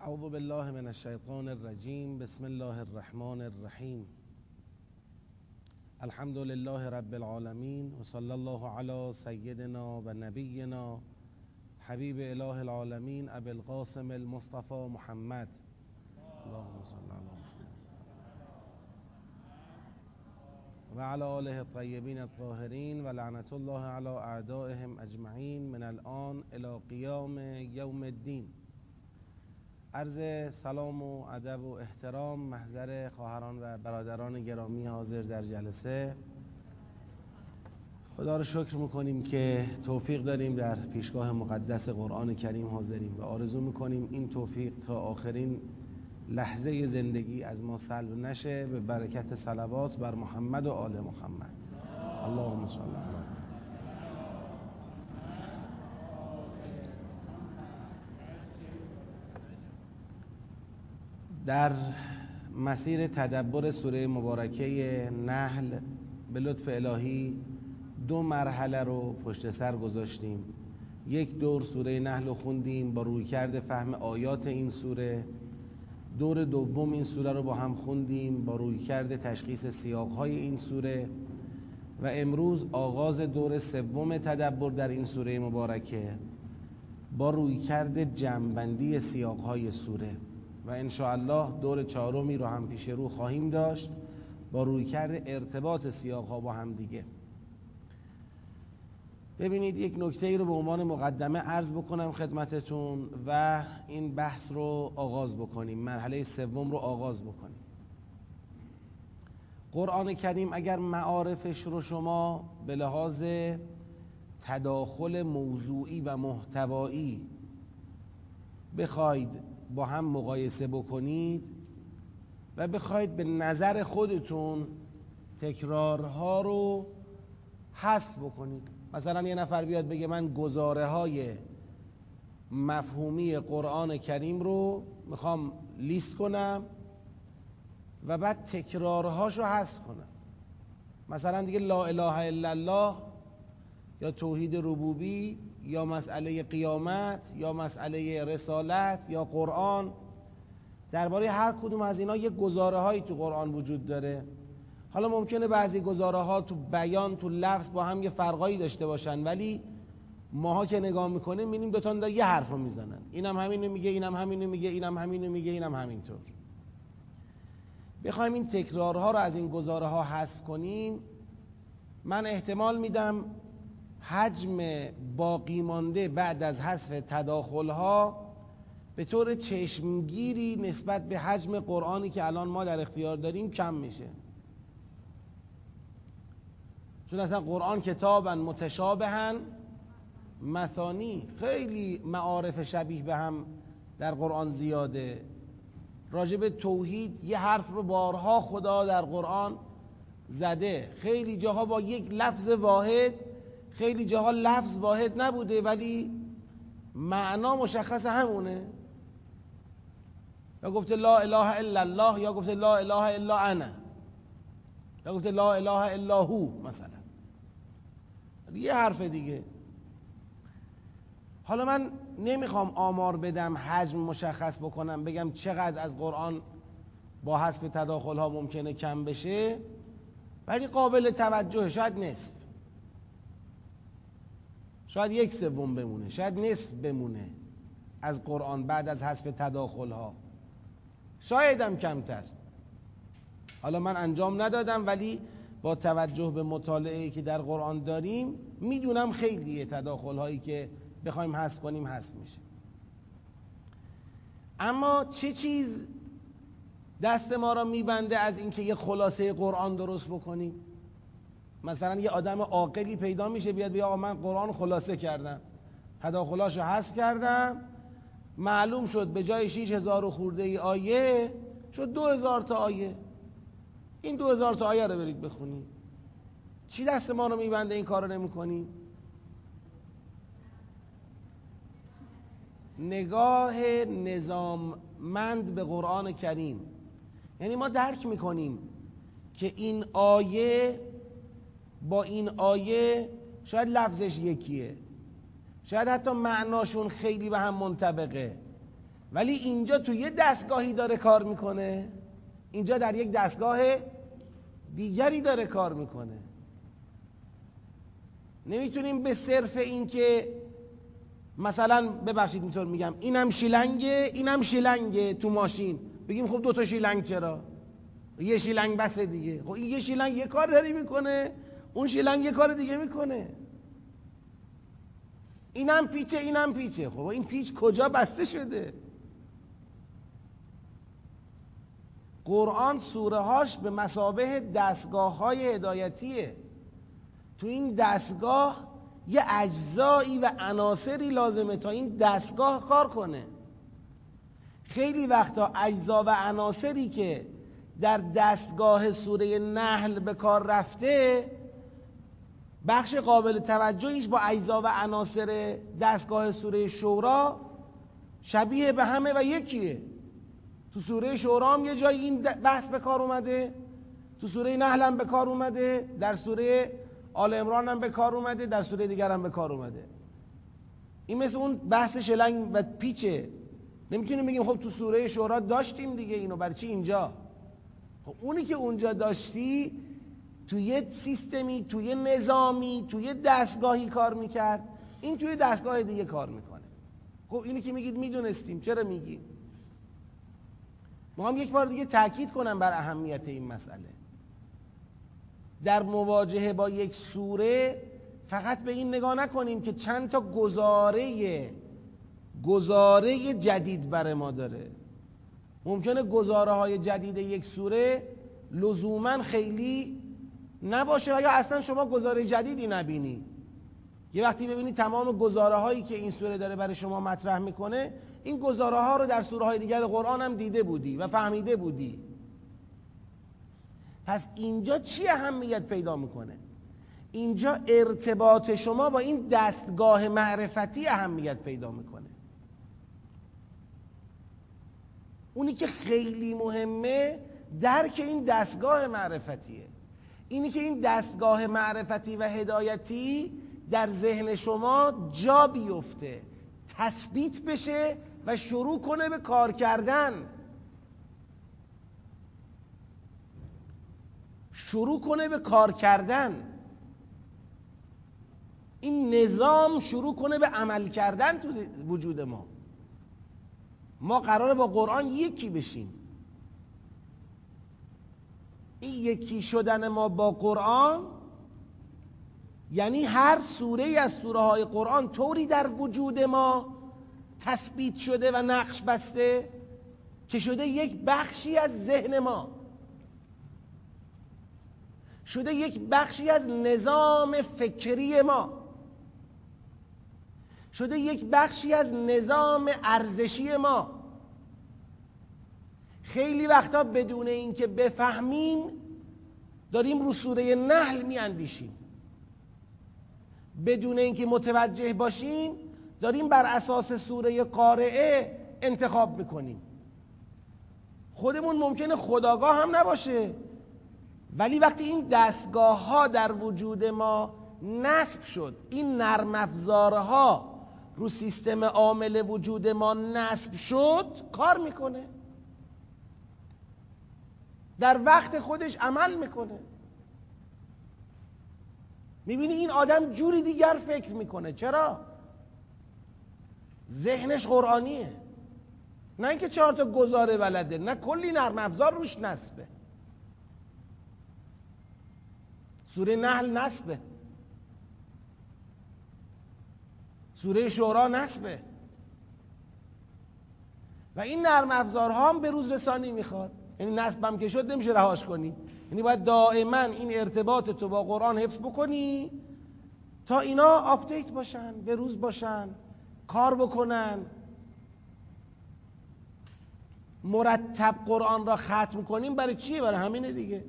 اعوذ بالله من الشیطان الرجیم بسم الله الرحمن الرحیم الحمد لله رب العالمین و صلی الله علی سیدنا و نبینا حبیب اله العالمین ابی القاسم المصطفى محمد. اللهم صل علی محمد. و علی آله الطیبین الطاهرین و لعنت الله علی اعدائهم اجمعین من الان الى قیام یوم الدین عرض سلام و ادب و احترام محضر خواهران و برادران گرامی حاضر در جلسه. خدا رو شکر می‌کنیم که توفیق داریم در پیشگاه مقدس قرآن کریم حاضریم و آرزو می‌کنیم این توفیق تا آخرین لحظه زندگی از ما سلب نشه. به برکت صلوات بر محمد و آل محمد. اللهم صل علی در مسیر تدبر سوره مبارکه نحل به لطف الهی دو مرحله رو پشت سر گذاشتیم. یک دور سوره نحل رو خوندیم با روی کرده فهم آیات این سوره. دور دوم این سوره رو با هم خوندیم با روی کرده تشخیص سیاقهای این سوره. و امروز آغاز دور سوم تدبر در این سوره مبارکه با روی کرده جمعبندی سیاقهای سوره. و الله دور چهارمی رو هم پیش رو خواهیم داشت با روی کرده ارتباط سیاقها با هم دیگه. ببینید یک نکته ای رو به عنوان مقدمه عرض بکنم خدمتتون و این بحث رو آغاز بکنیم مرحله سوم رو آغاز بکنیم. قرآن کریم اگر معارفش رو شما به لحاظ تداخل موضوعی و محتوایی بخواید با هم مقایسه بکنید و بخواید به نظر خودتون تکرارها رو حذف بکنید. مثلا یه نفر بیاد بگه من گزاره های مفهومی قرآن کریم رو می‌خوام لیست کنم و بعد تکرارهاشو حذف کنم. مثلا دیگه لا اله الا الله یا توحید ربوبی یا مسئله قیامت یا مسئله رسالت یا قرآن. درباره هر کدوم از اینا یه گزاره هایی تو قرآن وجود داره. حالا ممکنه بعضی گزاره ها تو بیان تو لفظ با هم یه فرقایی داشته باشن ولی ماها که نگاه می‌کنیم می‌بینیم دو تا یه حرف می‌زنن. اینم همینو میگه اینم همینو میگه اینم همینو میگه اینم همینطور. بخوایم این تکرارها رو از این گزاره ها حذف کنیم. من احتمال میدم حجم باقی مانده بعد از حذف تداخل ها به طور چشمگیری نسبت به حجم قرآنی که الان ما در اختیار داریم کم میشه. چون اصلا قرآن کتابا متشابهن. مثانی خیلی معارف شبیه به هم در قرآن زیاده. راجب توحید یه حرف رو بارها خدا در قرآن زده. خیلی جاها با یک لفظ واحد خیلی جاها لفظ واحد نبوده ولی معنا مشخص همونه. یا گفته لا اله الا الله یا گفته لا اله الا انا. یا گفته لا اله الا هو مثلا. یه حرف دیگه. حالا من نمی‌خوام آمار بدم حجم مشخص بکنم بگم چقدر از قرآن با حسب تداخل ها ممکنه کم بشه ولی قابل توجه شاید نصف شاید یک سوم بمونه شاید نصف بمونه از قرآن بعد از حذف تداخل ها شایدم کمتر. حالا من انجام ندادم ولی با توجه به مطالعه که در قرآن داریم می‌دونم خیلی تداخل هایی که بخوایم حذف کنیم حذف میشه. اما چه چیز دست ما را میبنده از اینکه یه خلاصه قرآن درست بکنیم؟ مثلا یه آدم عاقلی پیدا میشه بیاد بیا آقا من قرآن خلاصه کردم. تداخلاشو حذف کردم. معلوم شد به جای 6000 و خورده ای آیه شد 2000 تا آیه. این 2000 تا آیه رو برید بخونید. چی دست ما رو میبنده این کار رو نمی نگاه نظاممند به قرآن کریم. یعنی ما درک می‌کنیم که این آیه با این آیه شاید لفظش یکیه. شاید حتی معناشون خیلی به هم منطبقه. ولی اینجا تو یه دستگاهی داره کار می‌کنه. اینجا در یک دستگاه دیگری داره کار می‌کنه. نمی‌تونیم به صرف اینکه مثلا ببخشید اینطور میگم اینم شیلنگه اینم شیلنگه تو ماشین. بگیم خب دو تا شیلنگ چرا؟ یه شیلنگ بسه دیگه. خب این یه شیلنگ یه کار داری می‌کنه. اون شیلنگ یه کار دیگه می‌کنه. اینم پیچه اینم پیچه. خب این پیچ کجا بسته شده؟ قرآن سوره هاش به مسابه دستگاه های هدایتیه. تو این دستگاه یه اجزایی و عناصری لازمه تا این دستگاه کار کنه. خیلی وقتا اجزا و عناصری که در دستگاه سوره نحل به کار رفته بخش قابل توجهیش با اجزا و عناصر دستگاه سوره شورا شبیه به همه و یکیه. تو سوره شورا هم یه جایی این بحث به کار اومده. تو سوره نحل هم به کار اومده. در سوره آل امران هم به کار اومده. در سوره دیگر هم به کار اومده. این مثل اون بحث شلنگ و پیچه. نمی‌تونیم بگیم خب تو سوره شورا داشتیم دیگه اینو. برای چی اینجا؟ خب اونی که اونجا داشتی توی یه سیستمی توی نظامی توی دستگاهی کار می‌کرد. این توی دستگاه دیگه کار می‌کنه. خب اینی که میگید می‌دونستیم. چرا میگیم ما هم یک بار دیگه تاکید کنم بر اهمیت این مسئله. در مواجهه با یک سوره فقط به این نگاه نکنیم که چند تا گزاره گزاره جدید بر ما داره. ممکنه گزاره های جدید یک سوره لزوما خیلی نباشه و یا اصلا شما گزاره جدیدی نبینی؟ یه وقتی ببینی تمام گزاره هایی که این سوره داره برای شما مطرح می‌کنه این گزاره ها رو در سوره های دیگر قرآن هم دیده بودی و فهمیده بودی. پس اینجا چی اهمیت پیدا می‌کنه؟ اینجا ارتباط شما با این دستگاه معرفتی اهمیت پیدا می‌کنه. اونی که خیلی مهمه درک این دستگاه معرفتیه. اینی که این دستگاه معرفتی و هدایتی در ذهن شما جا بیفته تثبیت بشه و شروع کنه به کار کردن. شروع کنه به کار کردن. این نظام شروع کنه به عمل کردن تو وجود ما. ما قراره با قرآن یکی بشیم. این یکی شدن ما با قرآن یعنی هر سوره از سوره های قرآن طوری در وجود ما تثبیت شده و نقش بسته که شده یک بخشی از ذهن ما. شده یک بخشی از نظام فکری ما. شده یک بخشی از نظام ارزشی ما. خیلی وقتا بدون اینکه بفهمیم داریم رو سوره نحل میاندیشیم. بدون اینکه متوجه باشیم داریم بر اساس سوره قارعه انتخاب می‌کنیم. خودمون ممکنه خداگاه هم نباشه ولی وقتی این دستگاه ها در وجود ما نصب شد این نرم افزارها رو سیستم عامل وجود ما نصب شد کار می‌کنه. در وقت خودش عمل می‌کنه. می‌بینی این آدم جوری دیگر فکر می‌کنه. چرا؟ ذهنش قرآنیه. نه اینکه چهار تا گزاره بلده نه کلی نرم افزار روش نصبه. سوره نحل نصبه. سوره شورا نصبه. و این نرم افزارها هم به روز رسانی می‌خواد. یعنی نصبم که شد نمیشه رهاش کنی. یعنی باید دائما این ارتباط تو با قرآن حفظ بکنی تا اینا آپدیت باشن به روز باشن کار بکنن. مرتب قرآن را ختم کنیم برای چیه؟ برای همینه دیگه.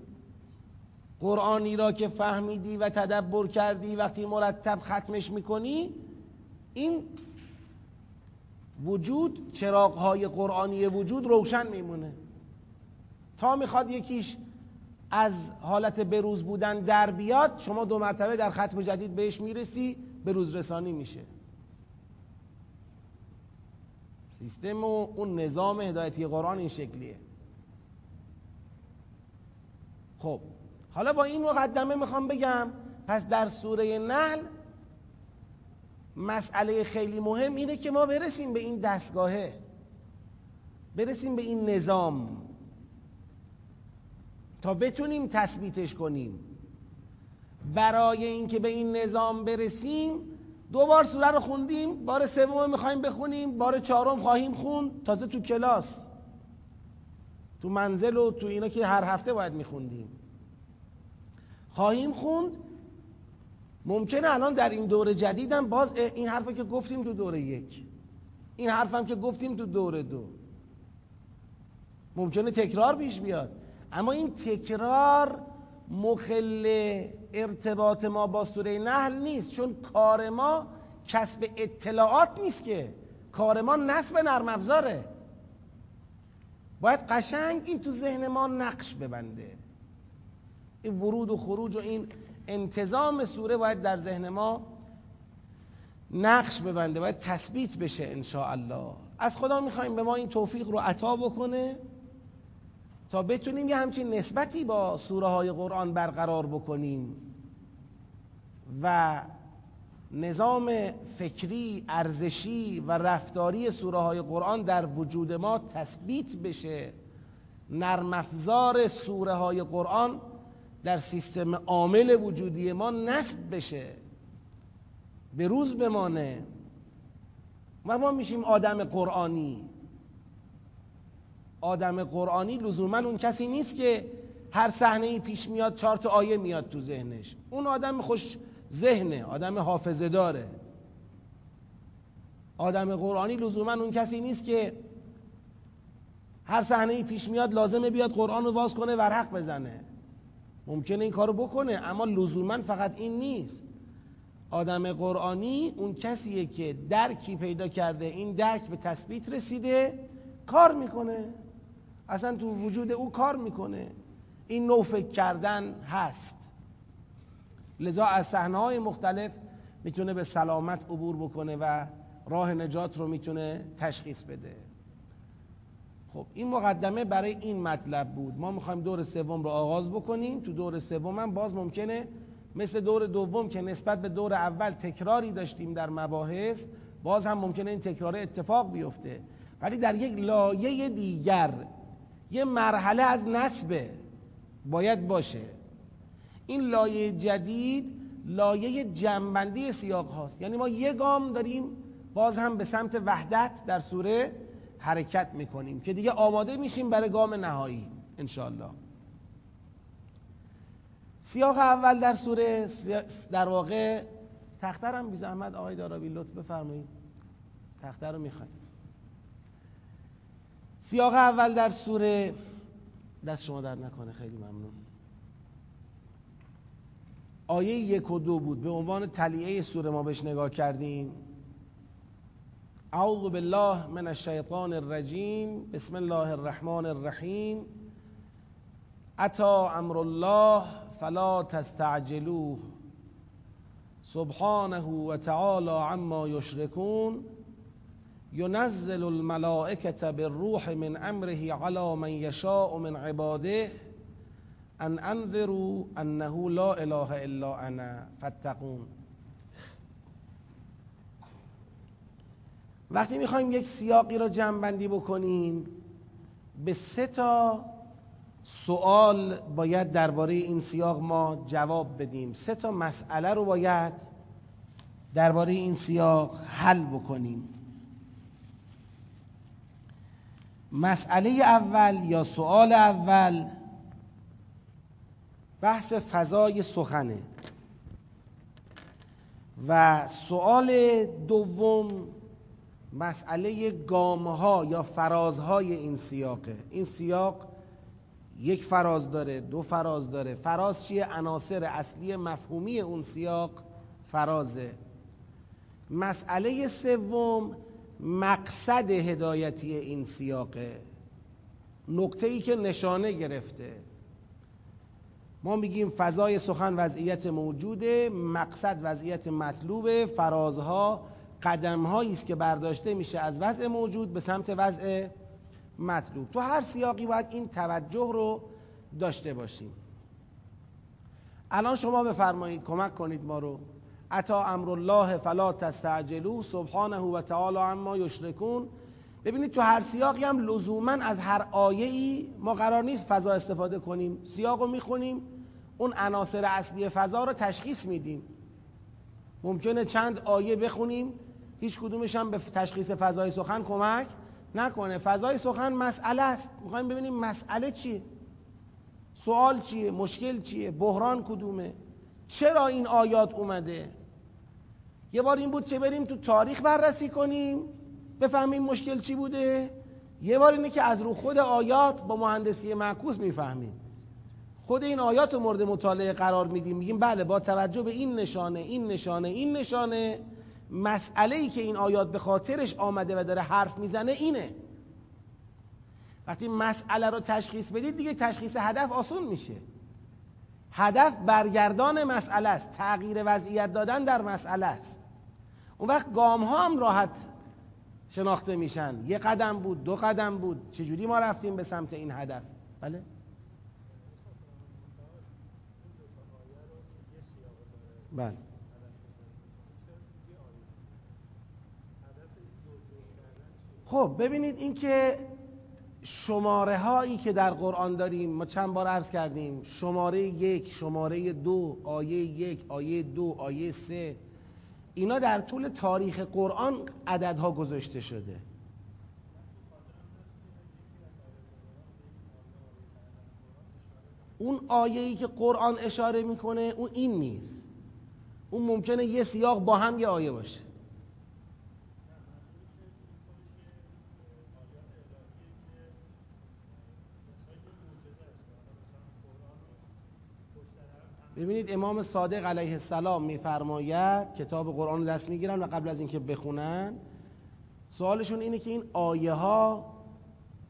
قرآنی را که فهمیدی و تدبر کردی وقتی مرتب ختمش می‌کنی این وجود چراغهای قرآنی وجود روشن میمونه. تا می‌خواد یکیش از حالت بروز بودن در بیاد شما دو مرتبه در ختم جدید بهش می‌رسی به روز رسانی میشه. سیستم و اون نظام هدایتی قرآن این شکلیه. خب حالا با این مقدمه می‌خوام بگم پس در سوره نحل مسئله خیلی مهم اینه که ما برسیم به این دستگاهه. برسیم به این نظام. تا بتونیم تثبیتش کنیم. برای اینکه به این نظام برسیم دو بار سوره رو خوندیم بار سوم می‌خوایم بخونیم بار چهارم خواهیم خون تازه تو کلاس. تو منزل و تو اینا که هر هفته باید میخوندیم. خواهیم خوند. ممکنه الان در این دوره جدیدم باز این حرفی که گفتیم تو دوره یک. این حرفم که گفتیم تو دوره دو. ممکنه تکرار پیش بیاد. اما این تکرار مخل ارتباط ما با سوره نحل نیست چون کار ما کسب اطلاعات نیست که. کار ما نصب نرم افزاره. باید قشنگ این تو ذهن ما نقش ببنده. این ورود و خروج و این انتظام سوره باید در ذهن ما نقش ببنده باید تثبیت بشه ان الله از خدا می‌خوایم به ما این توفیق رو عطا بکنه. تا بتونیم یه همچین نسبتی با سوره های قرآن برقرار بکنیم و نظام فکری، ارزشی و رفتاری سوره های قرآن در وجود ما تثبیت بشه نرم افزار سوره های قرآن در سیستم عامل وجودی ما نصب بشه به روز بمانه و ما میشیم آدم قرآنی. آدم قرآنی لزوما اون کسی نیست که هر صحنه ای پیش میاد چهار تا آیه میاد تو ذهنش. اون آدم خوش ذهنه آدم حافظه داره آدم قرآنی لزوما اون کسی نیست که هر صحنه ای پیش میاد لازمه بیاد قرآن رو باز کنه ورق بزنه. ممکنه این کارو بکنه اما لزوما فقط این نیست. آدم قرآنی اون کسیه که درکی پیدا کرده این درک به تثبیت رسیده کار می‌کنه. اصلا تو وجود او کار می‌کنه. این نوع فکر کردن هست. لذا از صحنه های مختلف می‌تونه به سلامت عبور بکنه و راه نجات رو می‌تونه تشخیص بده. خب این مقدمه برای این مطلب بود. ما می‌خوایم دور سوم رو آغاز بکنیم. تو دور سوم هم باز ممکنه مثل دور دوم که نسبت به دور اول تکراری داشتیم در مباحث باز هم ممکنه این تکرار اتفاق بیفته. ولی در یک لایه دیگر یه مرحله از نسبه باید باشه. این لایه جدید لایه جنبندی سیاق هاست. یعنی ما یه گام داریم باز هم به سمت وحدت در سوره حرکت می‌کنیم که دیگه آماده میشیم برای گام نهایی انشالله سیاق اول در سوره در واقع تخترم بی زحمت آقای دارابی لطف بفرمایید. تختر رو می‌خوایم. سیاق اول در سوره دست شما در نکنه خیلی ممنون. آیه یک و دو بود. به عنوان تلیعه سوره ما بهش نگاه کردیم. اعوذ بالله من الشیطان الرجیم. بسم الله الرحمن الرحیم. اتا امر الله فلا تستعجلوه. سبحانه و تعالی عما یشرکون. ينزل الملائكة بالروح من امره على من يشاء من عباده ان انذروا انه لا اله الا انا فاتقون. وقتی می‌خوایم یک سیاقی را جمع بندی بکنیم به سه تا سوال باید درباره این سیاق ما جواب بدیم. سه تا مسئله رو باید درباره این سیاق حل بکنیم. مسئله اول یا سوال اول بحث فضای سخنه. و سوال دوم مسئله گامها یا فرازهای این سیاقه. این سیاق یک فراز داره دو فراز داره. فراز چیه؟ عناصر اصلی مفهومی اون سیاق فرازه. مسئله سوم مقصد هدایتی این سیاقه نقطه ای که نشانه گرفته. ما میگیم فضای سخن وضعیت موجوده مقصد وضعیت مطلوبه فرازها قدم است که برداشته میشه از وضع موجود به سمت وضع مطلوب. تو هر سیاقی باید این توجه رو داشته باشیم. الان شما بفرمایید کمک کنید ما رو. اتا امر الله فلا تستعجلو سبحانه و تعالی اما یشرکون. ببینید تو هر سیاقی هم لزوما از هر آیه ای ما قرار نیست فضا استفاده کنیم. سیاق رو می‌خونیم اون عناصر اصلی فضا رو تشخیص میدیم. ممکنه چند آیه بخونیم هیچ کدومش هم به تشخیص فضای سخن کمک نکنه. فضای سخن مسئله است. می‌خوایم ببینیم مسئله چیه؟ سوال چیه؟ مشکل چیه؟ بحران کدومه؟ چرا این آیات اومده؟ یه بار این بود که بریم تو تاریخ بررسی کنیم بفهمیم مشکل چی بوده. یه بار اینه که از رو خود آیات با مهندسی معکوس می‌فهمیم. خود این آیات رو مورد مطالعه قرار میدیم. میگیم بله با توجه به این نشانه این نشانه این نشانه مسئله ای که این آیات به خاطرش آمده و داره حرف می‌زنه اینه. وقتی مسئله رو تشخیص بدید دیگه تشخیص هدف آسون میشه. هدف برگردان مسئله است. تغییر وضعیت دادن در مسئله است. اون وقت گام ها هم راحت شناخته میشن. یه قدم بود دو قدم بود. چجوری ما رفتیم به سمت این هدف؟ بله؟ بله. خب ببینید اینکه شماره هایی که در قرآن داریم ما چند بار عرض کردیم. شماره یک شماره دو آیه یک آیه دو آیه سه. اینا در طول تاریخ قرآن عددها گذاشته شده. اون آیه که قرآن اشاره می‌کنه اون این نیست. اون ممکنه یه سیاق با هم یه آیه باشه. ببینید امام صادق علیه السلام میفرماید کتاب قرآن دست می‌گیرن و قبل از اینکه بخونن. سوالشون اینه که این آیه ها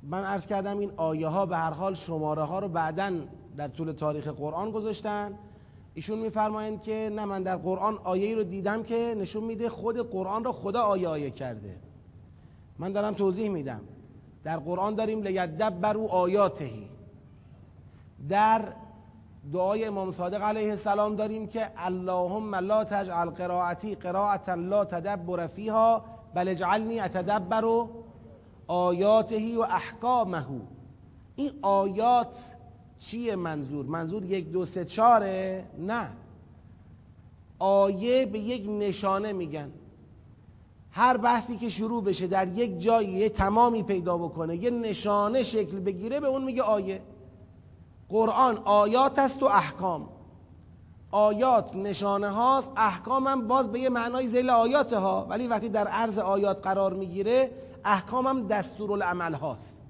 من عرض کردم این آیه ها به هر حال شماره ها رو بعدا در طول تاریخ قرآن گذاشتن. ایشون میفرمایند که نه من در قرآن آیه رو دیدم که نشون میده خود قرآن رو خدا آیه آیه کرده. من دارم توضیح میدم. در قرآن داریم لیدبرو آیاتهی. در دعای امام صادق علیه السلام داریم که اللهم لا تجعل قراءتی قراءتا لا تدبر فیها بل اجعلنی اتدبر آیاته و احکامه. این آیات چیه منظور؟ منظور یک دو سه چاره نه. آیه به یک نشانه میگن. هر بحثی که شروع بشه در یک جایی یه تمامی پیدا بکنه یه نشانه شکل بگیره به اون میگه آیه. قرآن آیات است و احکام. آیات نشانه هاست احکام هم باز به یه معنای زیل آیات ها ولی وقتی در عرض آیات قرار می‌گیره احکام هم دستور العمل هاست.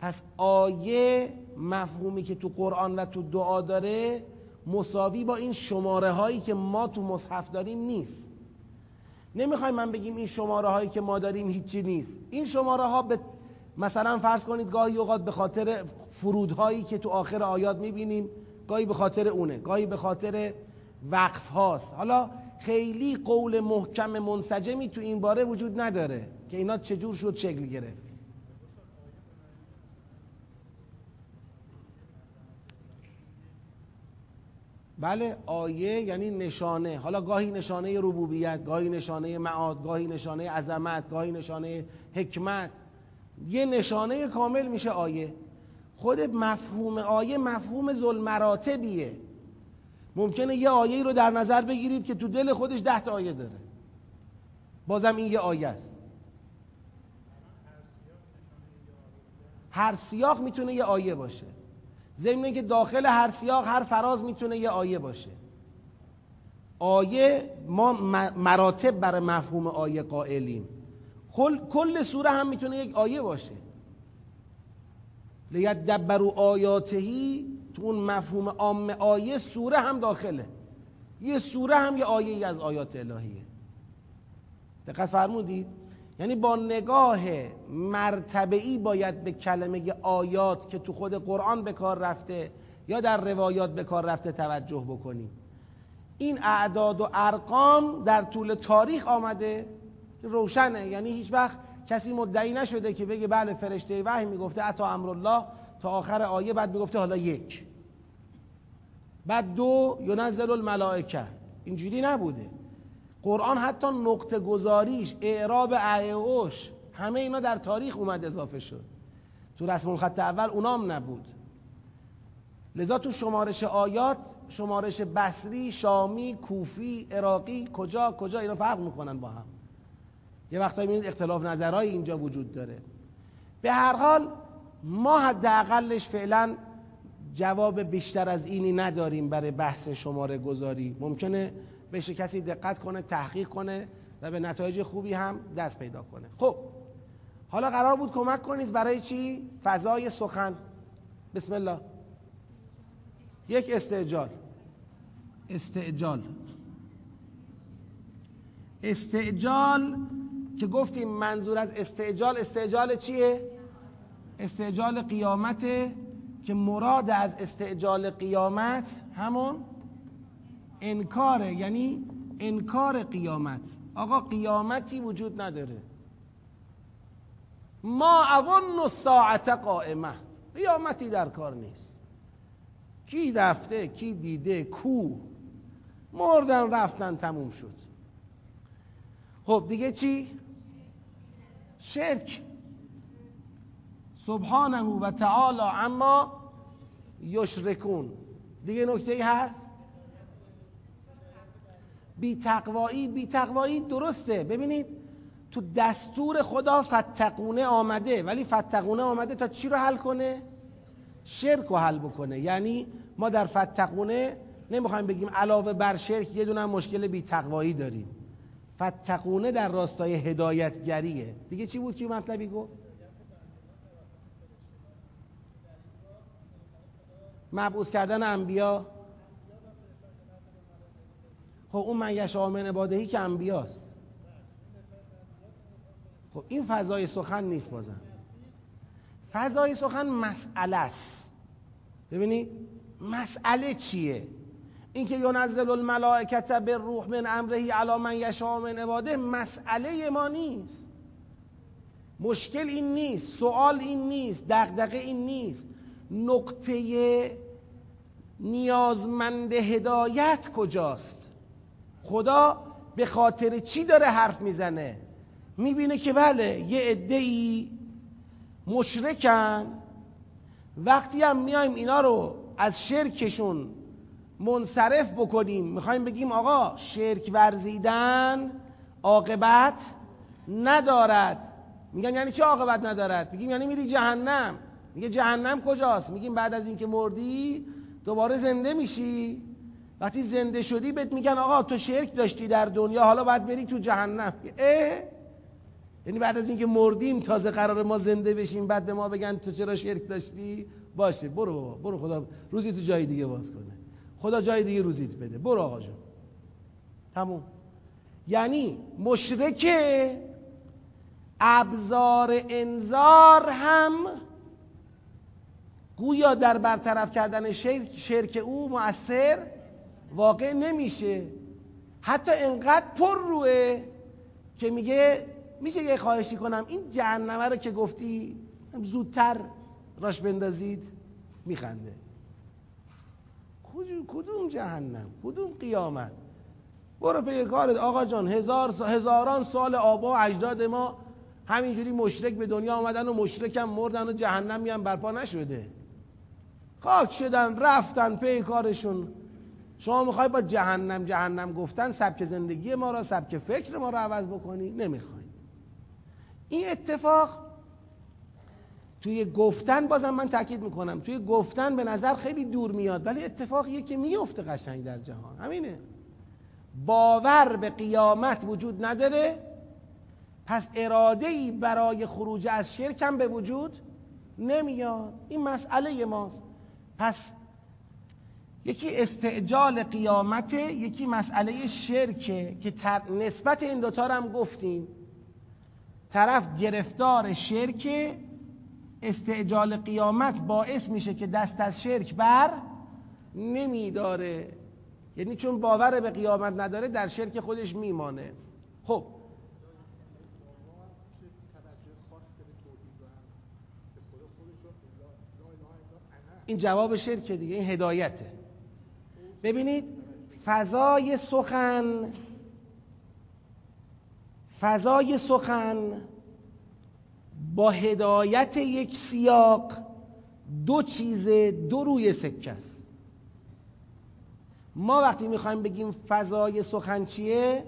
پس آیه مفهومی که تو قرآن و تو دعا داره مساوی با این شماره هایی که ما تو مصحف داریم نیست. نمی‌خوایم من بگیم این شماره هایی که ما داریم هیچی نیست. این شماره ها به مثلا فرض کنید گاهی اوقات به خاطر فرودهایی که تو آخر آیات می‌بینیم گاهی به خاطر اونه گاهی به خاطر وقف هاست حالا خیلی قول محکم منسجمی تو این باره وجود نداره که اینا چجور شد شکل گرفت. بله آیه یعنی نشانه. حالا گاهی نشانه ربوبیت گاهی نشانه معاد گاهی نشانه عظمت گاهی نشانه حکمت. یه نشانه کامل میشه آیه. خود مفهوم آیه مفهوم ظلمراتبیه ممکنه یه آیه رو در نظر بگیرید که تو دل خودش ده تا آیه داره. بازم این یه آیه است. هر سیاق می‌تونه یه آیه باشه. ضمن که داخل هر سیاق هر فراز می‌تونه یه آیه باشه. آیه ما مراتب برای مفهوم آیه قائلیم. کل سوره هم می‌تونه یک آیه باشه. لیدبرو آیاتهی تو اون مفهوم عام آیه سوره هم داخله. یه سوره هم یه آیه ای از آیات الهیه. دقت فرمودید؟ یعنی با نگاه مرتبه‌ای باید به کلمه آیات که تو خود قرآن به کار رفته یا در روایات به کار رفته توجه بکنیم. این اعداد و ارقام در طول تاریخ آمده. روشنه. یعنی هیچ وقت کسی مدعی نشده که بگه بله فرشته وحی می‌گفته اتا امرالله. تا آخر آیه بعد می‌گفته حالا یک. بعد دو ینزل الملائکه. اینجوری نبوده. قرآن حتی نقطه گذاریش اعراب اعوش همه اینا در تاریخ اومد اضافه شد. تو رسم الخط اول اونام نبود. لذا تو شمارش آیات شمارش بصری شامی کوفی عراقی کجا کجا اینا فرق می‌کنن با هم. یه وقتایی می‌بینید اختلاف نظرهایی اینجا وجود داره. به هر حال ما حداقلش فعلا جواب بیشتر از اینی نداریم برای بحث شماره گذاری. ممکنه بشه کسی دقت کنه تحقیق کنه و به نتایج خوبی هم دست پیدا کنه. خب حالا قرار بود کمک کنید برای چی؟ فضای سخن. بسم الله. یک استعجال. استعجال. استعجال که گفتیم منظور از استعجال استعجال چیه؟ استعجال قیامته که مراد از استعجال قیامت همون انکاره یعنی انکار قیامت. آقا قیامتی وجود نداره. ما اظن ساعت قائمه قیامتی در کار نیست. کی رفته کی دیده کو؟ مردن رفتن تموم شد. خب دیگه چی؟ شرک. سبحانه و تعالی اما یشرکون. دیگه نکته ای هست؟ بی تقوایی بی تقوایی درسته. ببینید تو دستور خدا فتقونه آمده. ولی فتقونه آمده تا چی رو حل کنه؟ شرک رو حل بکنه. یعنی ما در فتقونه نمی‌خوایم بگیم علاوه بر شرک یه دونه مشکل بی تقوایی داریم. فتقونه در راستای هدایتگریه. دیگه چی بود؟ که مطلبی گفت؟ مبعوث کردن انبیا؟ خب اون من یشاء من عبادهی که انبیاست. خب این فضای سخن نیست بازم. فضای سخن مسئله است. ببینید مسئله چیه؟ اینکه ینزل الملائکت به روح من امره علی من یشاء من عباده مسئله ما نیست. مشکل این نیست سوال این نیست دغدغه این نیست. نقطه نیازمند هدایت کجاست؟ خدا به خاطر چی داره حرف می‌زنه؟ می‌بینه که بله یه عده مشرکن. وقتی هم میایم اینا رو از شرکشون منصرف بکنیم. می‌خوایم بگیم آقا شرک ورزیدن عاقبت ندارد. میگن یعنی چه عاقبت ندارد؟ میگیم یعنی میری جهنم. میگه جهنم کجاست؟ میگیم بعد از اینکه مردی دوباره زنده میشی. وقتی زنده شدی بهت میگن آقا تو شرک داشتی در دنیا حالا باید بری تو جهنم. اه؟ یعنی بعد از اینکه مردیم تازه قرار ما زنده بشیم بعد به ما بگن تو چرا شرک داشتی؟ باشه برو بابا برو خدا روزی تو جای دیگه باز کنه. خدا جای دیگه روزیت بده. برو آقا جون. تموم. یعنی مشرک ابزار انذار هم گویا در برطرف کردن شرک, شرک او مؤثر واقع نمیشه. حتی انقدر پر روه که میگه میشه یه خواهشی کنم. این جهنمه رو که گفتی زودتر راش بندازید میخنده. کدوم جهنم؟ کدوم قیامت؟ برو پی کارت. آقا جان هزار هزاران سال آبا و اجداد ما همینجوری مشرک به دنیا آمدن و مشرک هم مردن و جهنمی هم برپا نشده. خاک شدن رفتن پی کارشون. شما می‌خوای با جهنم جهنم گفتن سبک زندگی ما را سبک فکر ما را عوض بکنی؟ نمی‌خوای. این اتفاق توی گفتن بازم من تاکید می‌کنم. توی گفتن به نظر خیلی دور میاد ولی اتفاقیه که میفته قشنگ در جهان. همینه. باور به قیامت وجود نداره. پس اراده ای برای خروج از شرک هم به وجود نمیاد. این مسئله ماست. پس یکی استعجال قیامته یکی مسئله شرکه که نسبت این دوتا هم گفتیم. طرف گرفتار شرک استعجال قیامت باعث میشه که دست از شرک بر نمیداره. یعنی چون باور به قیامت نداره در شرک خودش میمانه. خب. این جواب شرک دیگه این هدایته. ببینید فضای سخن فضای سخن با هدایت یک سیاق دو چیز دو روی سکه است. ما وقتی می‌خوایم بگیم فضای سخن چیه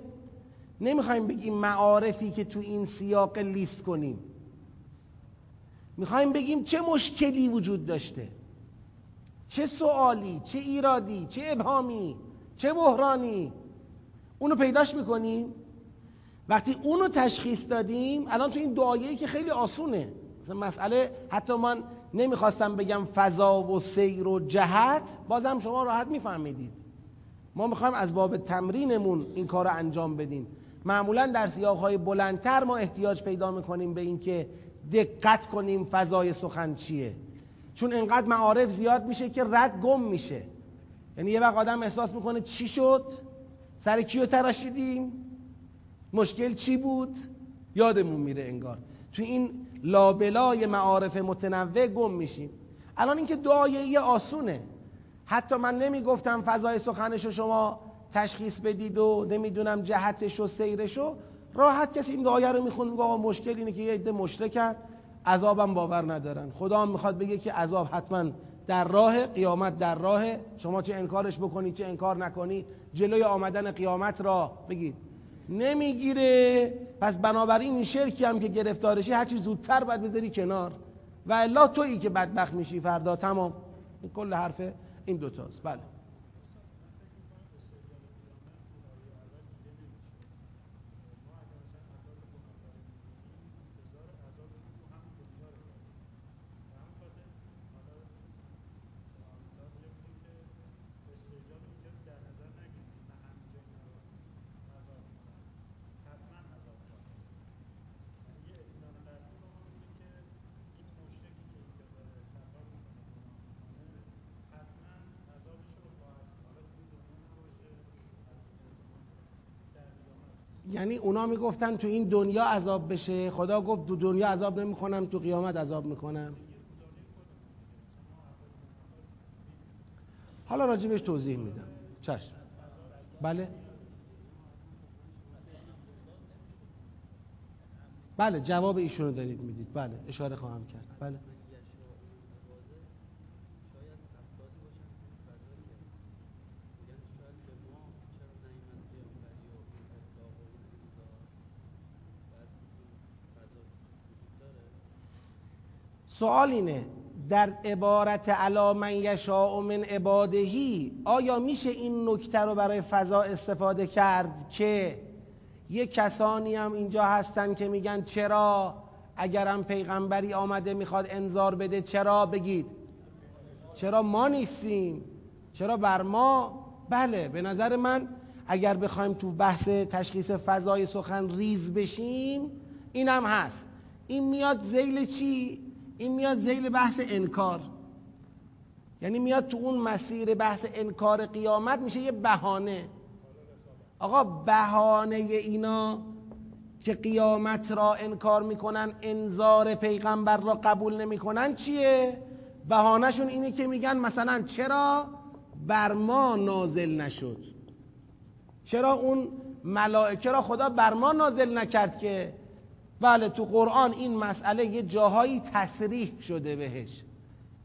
نمی‌خوایم بگیم معارفی که تو این سیاق لیست کنیم. می‌خوایم بگیم چه مشکلی وجود داشته؟ چه سوالی چه ایرادی چه ابهامی چه بحرانی؟ اونو پیداش می‌کنیم. وقتی اونو تشخیص دادیم الان تو این دعایه که خیلی آسونه. مثلا مسئله حتی من نمی‌خواستم بگم فضا و سیر و جهت بازم شما راحت میفهمیدید. ما می‌خوایم از باب تمرینمون این کار رو انجام بدیم. معمولا در سیاقهای بلندتر ما احتیاج پیدا می‌کنیم به اینکه دقت کنیم فضای سخن چیه. چون انقدر معارف زیاد میشه که رد گم میشه. یعنی یه وقت آدم احساس می‌کنه چی شد؟ سر کیو تراشیدیم؟ مشکل چی بود؟ یادمون میره انگار. تو این لابلای معارف متنوع گم میشیم. الان اینکه دعای آسونه. حتی من نمی‌گفتم فضای سخنش شما تشخیص بدید و نمی‌دونم جهتش و سیرش و راحت کسی این دعایه رو می‌خونه میگه مشکل اینه که یه عده مشرکن عذابم باور ندارن. خدا هم می‌خواد بگه که عذاب حتما در راه قیامت در راه شما چه انکارش بکنید چه انکار نکنی جلوی آمدن قیامت را بگید. نمی‌گیره. پس بنابراین این شرکی هم که گرفتارشی هرچی زودتر باید بذاری کنار. و الا تویی که بدبخت میشی فردا. تمام. این کل حرف این دوتاست. بله. یعنی اونا می‌گفتن تو این دنیا عذاب بشه. خدا گفت تو دنیا عذاب نمی‌کنم تو قیامت عذاب می‌کنم. حالا راجبش توضیح میدم. چشم. بله؟ بله جواب ایشونو دارید می‌دید. بله اشاره خواهم کرد. بله. سوال اینه در عبارت علا من یشاء من عبادهی آیا میشه این نکته رو برای فضا استفاده کرد که یه کسانی هم اینجا هستن که میگن چرا اگرم پیغمبری آمده می‌خواد انذار بده چرا؟ بگید. چرا ما نیستیم؟ چرا بر ما؟ بله به نظر من اگر بخوایم تو بحث تشخیص فضای سخن ریز بشیم اینم هست. این میاد زیل چی؟ این میاد زیل بحث انکار. یعنی میاد تو اون مسیر بحث انکار قیامت میشه یه بهانه. آقا بهانه اینا که قیامت را انکار می‌کنن انذار پیغمبر را قبول نمی‌کنن چیه؟ بهانهشون اینه که میگن مثلا چرا بر ما نازل نشد؟ چرا اون ملائکه را خدا بر ما نازل نکرد که بله تو قرآن این مسئله یه جاهایی تصریح شده بهش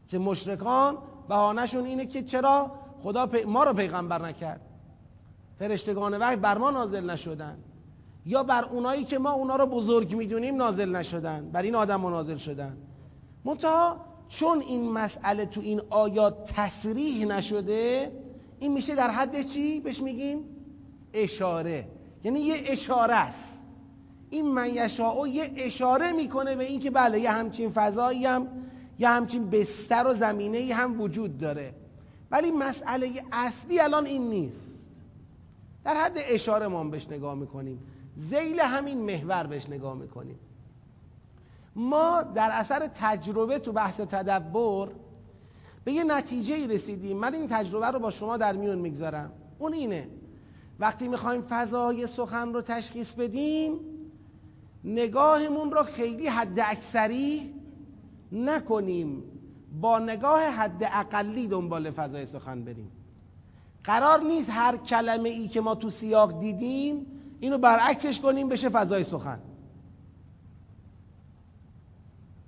که مشرکان بهانهشون اینه که چرا خدا ما رو پیغمبر نکرد. فرشتگان وحی بر ما نازل نشدن. یا بر اونایی که ما اونا رو بزرگ می‌دونیم نازل نشدن بر این آدم ها نازل شدن. منتها چون این مسئله تو این آیات تصریح نشده این میشه در حد چی؟ بهش میگیم اشاره. یعنی یه اشاره است. این من یشاء یه اشاره می‌کنه به اینکه بله یه همچین فضایی هم یه همچین بستر و زمینه هم وجود داره. ولی مسئله اصلی الان این نیست. در حد اشاره ما بهش نگاه می‌کنیم. زیل همین محور بهش نگاه می‌کنیم. ما در اثر تجربه تو بحث تدبر به یه نتیجه رسیدیم. من این تجربه رو با شما در میون می‌گذارم. اون اینه. وقتی می‌خوایم فضای سخن رو تشخیص بدیم نگاهمون رو خیلی حد اکثری نکنیم. با نگاه حد اقلی دنبال فضای سخن بریم. قرار نیست هر کلمه ای که ما تو سیاق دیدیم اینو برعکسش کنیم بشه فضای سخن.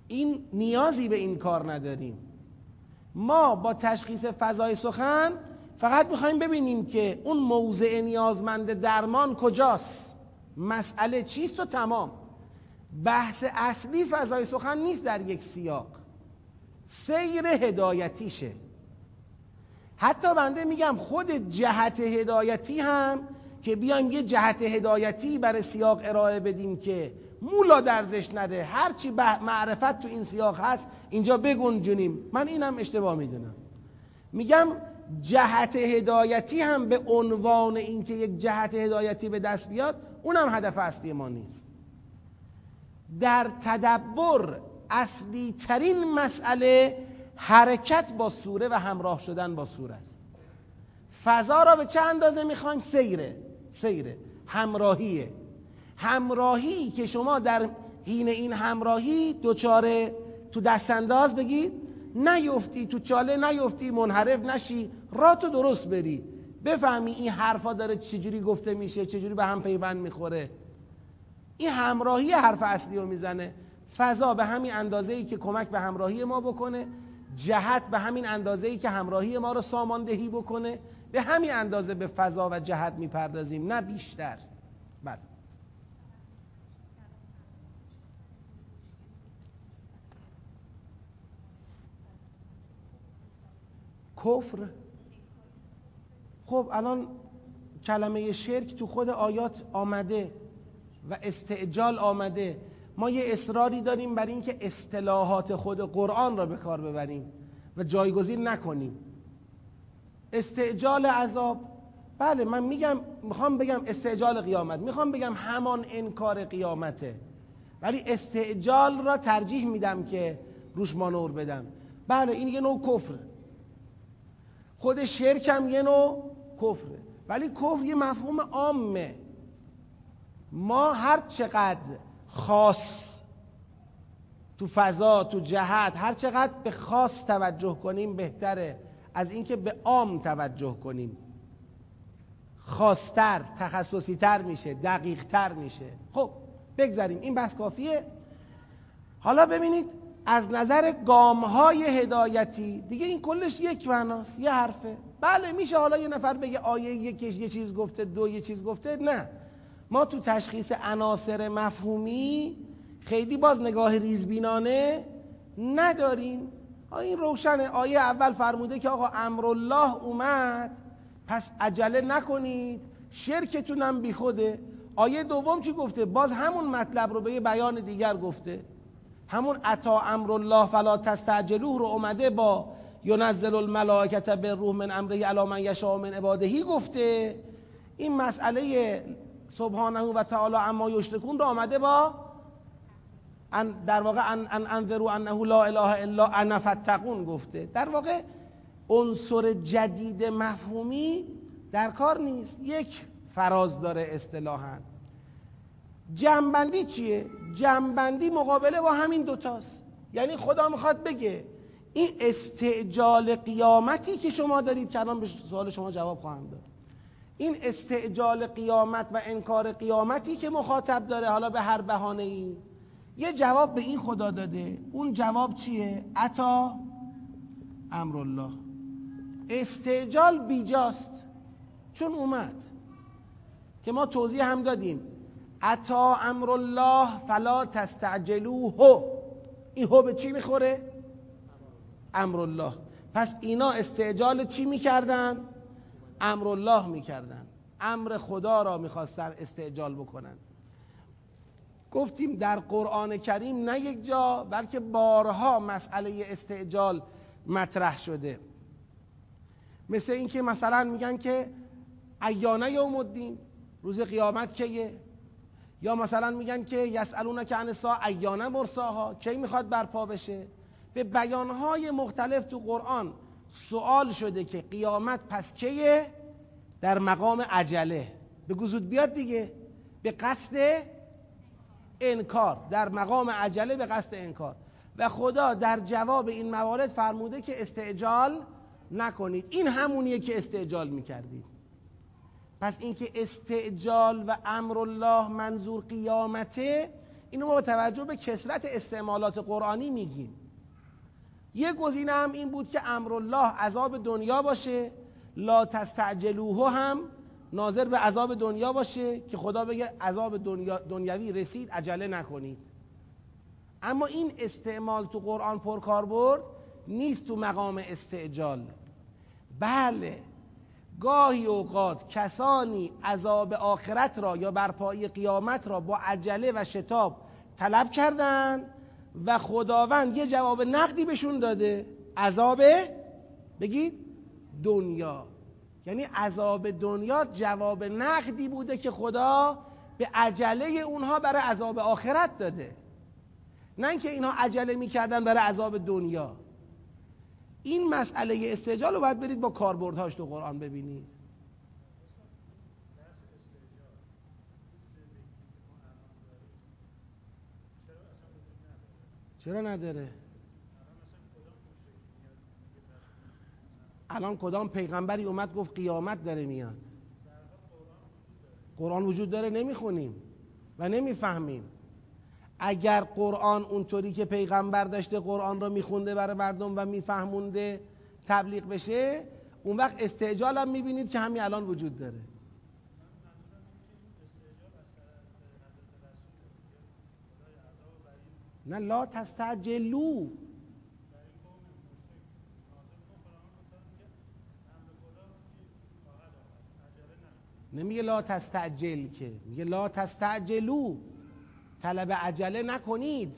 این نیازی به این کار نداریم. ما با تشخیص فضای سخن فقط می‌خوایم ببینیم که اون موضع نیازمند درمان کجاست. مسئله چیست و تمام. بحث اصلی فضای سخن نیست در یک سیاق. سیر هدایتیشه. حتی بنده میگم خود جهت هدایتی هم که بیایم یه جهت هدایتی برای سیاق ارائه بدیم که مولا درزش نده هرچی معرفت تو این سیاق هست اینجا بگنجونیم. من اینم اشتباه می‌دونم. میگم جهت هدایتی هم به عنوان اینکه یک جهت هدایتی به دست بیاد اونم هدف اصلی ما نیست. در تدبر اصلی ترین مسئله حرکت با سوره و همراه شدن با سوره است. فضا را به چه اندازه می‌خوایم؟ سیره سیره. همراهیه. همراهی که شما در حین این همراهی دوچاره تو دستانداز بگید نیفتی تو چاله نیفتی منحرف نشی را تو درست بری. بفهمی این حرفا داره چجوری گفته میشه چجوری به هم پیوند می‌خوره. این همراهی حرف اصلی رو می‌زنه. فضا به همین اندازه ای که کمک به همراهی ما بکنه جهت به همین اندازه ای که همراهی ما رو ساماندهی بکنه. به همین اندازه به فضا و جهت می‌پردازیم نه بیشتر. بله. کفر خب الان کلمه شرک تو خود آیات آمده و استعجال آمده. ما یه اصراری داریم بر اینکه اصطلاحات خود قرآن را به کار ببریم و جایگزین نکنیم. استعجال عذاب. بله من میگم می‌خوام بگم استعجال قیامت. می‌خوام بگم همان انکار قیامته. ولی استعجال را ترجیح میدم که روش مانور بدم. بله این یه نوع کفر. خود شرکم یه نوع کفره. ولی کفر یه مفهوم عامه. ما هر چقدر خاص تو فضا تو جهت هر چقدر به خاص توجه کنیم بهتره از اینکه به عام توجه کنیم. خاصتر تخصصی تر میشه دقیق تر میشه. خب بگذاریم. این بحث کافیه؟ حالا ببینید از نظر گام های هدایتی دیگه این کلش یک معناست یه حرفه. بله میشه حالا یه نفر بگه آیه یکش یه چیز گفته دو یه چیز گفته؟ نه. ما تو تشخیص عناصر مفهومی خیلی باز نگاه ریزبینانه نداریم. این روشنه. آیه اول فرموده که آقا امرالله اومد. پس عجله نکنید. شرکتونم بی خوده آیه دوم چی گفته؟ باز همون مطلب رو به یه بیان دیگر گفته. همون عطا امرالله فلا تستعجلوه رو اومده با ینزل الملائکت به روح من امره علی من یشاء من عبادهی گفته. این مسئله سبحانه و تعالی اما یشرکون رو آمده با در واقع ان ان انذروا انه لا اله الا انا فتقون گفته. در واقع عنصر جدید مفهومی در کار نیست. یک فراز داره اصطلاحا. جنبندی چیه؟ جنبندی مقابله با همین دوتاست. یعنی خدا می‌خواد بگه این استعجال قیامتی که شما دارید که الان به سوال شما جواب خواهم داد. این استعجال قیامت و انکار قیامتی که مخاطب داره حالا به هر بهانه ای یه جواب به این خدا داده. اون جواب چیه؟ عطا امرالله. استعجال بیجاست. چون اومد که ما توضیح هم دادیم. عطا امرالله فلا تستعجلوه. این هو به چی می‌خوره؟ امرالله. پس اینا استعجال چی می‌کردن؟ امرالله می‌کردن. امر خدا را می‌خواستن استعجال بکنن. گفتیم در قرآن کریم نه یک جا بلکه بارها مسئله استعجال مطرح شده. مثل اینکه مثلا میگن که ایانه یوم الدین روز قیامت کیه؟ یا مثلا میگن که یسالون که عن سا ایانه مرساها؟ کی می‌خواد برپا بشه؟ به بیانهای مختلف تو قرآن سوال شده که قیامت پس کیه؟ در مقام عجله. به زود بیاد دیگه. به قصد انکار. در مقام عجله به قصد انکار. و خدا در جواب این موارد فرموده که استعجال نکنید. این همونیه که استعجال می‌کردید. پس اینکه استعجال و امر الله منظور قیامته اینو ما با توجه به کسرت استعمالات قرآنی میگیم. یه گزینه هم این بود که امر الله عذاب دنیا باشه لا تستعجلوه هم ناظر به عذاب دنیا باشه که خدا بگه عذاب دنیا دنیوی رسید عجله نکنید. اما این استعمال تو قرآن پرکاربرد نیست تو مقام استعجال. بله گاهی اوقات کسانی عذاب آخرت را یا برپایی قیامت را با عجله و شتاب طلب کردن و خداوند یه جواب نقدی بهشون داده. عذاب بگید دنیا. یعنی عذاب دنیا جواب نقدی بوده که خدا به عجله اونها برای عذاب آخرت داده. نه اینکه اینها عجله می‌کردن برای عذاب دنیا. این مسئله استعجال رو باید برید با کاربردهاش تو قرآن ببینید. چرا نداره؟ الان کدام پیغمبری اومد گفت قیامت داره میاد؟ قرآن وجود داره نمی‌خونیم و نمی‌فهمیم. اگر قرآن اونطوری که پیغمبر داشته قرآن را میخونده برای مردم و میفهمونده تبلیغ بشه اون وقت استعجال هم می‌بینید که همین الان وجود داره. نه لا تستعجلو. نمیگه لا تستعجل که میگه لا تستعجلو. طلب عجله نکنید.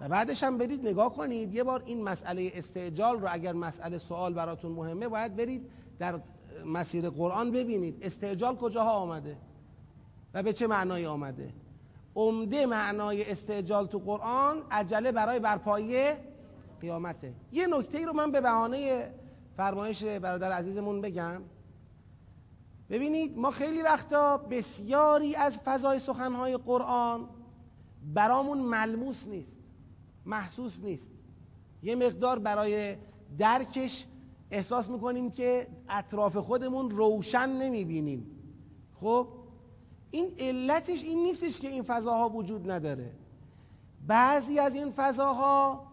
و بعدش هم برید نگاه کنید. یه بار این مسئله استعجال رو اگر مسئله سوال براتون مهمه باید برید در مسیر قرآن ببینید. استعجال کجاها آمده؟ و به چه معنای آمده؟ عمده معنای استعجال تو قرآن عجله برای برپایی قیامته. یه نکته ای رو من به بهانه فرمایش برادر عزیزمون بگم. ببینید ما خیلی وقتا بسیاری از فضای سخنهای قرآن برامون ملموس نیست محسوس نیست. یه مقدار برای درکش احساس می‌کنیم که اطراف خودمون روشن نمی‌بینیم. خب؟ این علتش این نیستش که این فضاها وجود نداره. بعضی از این فضاها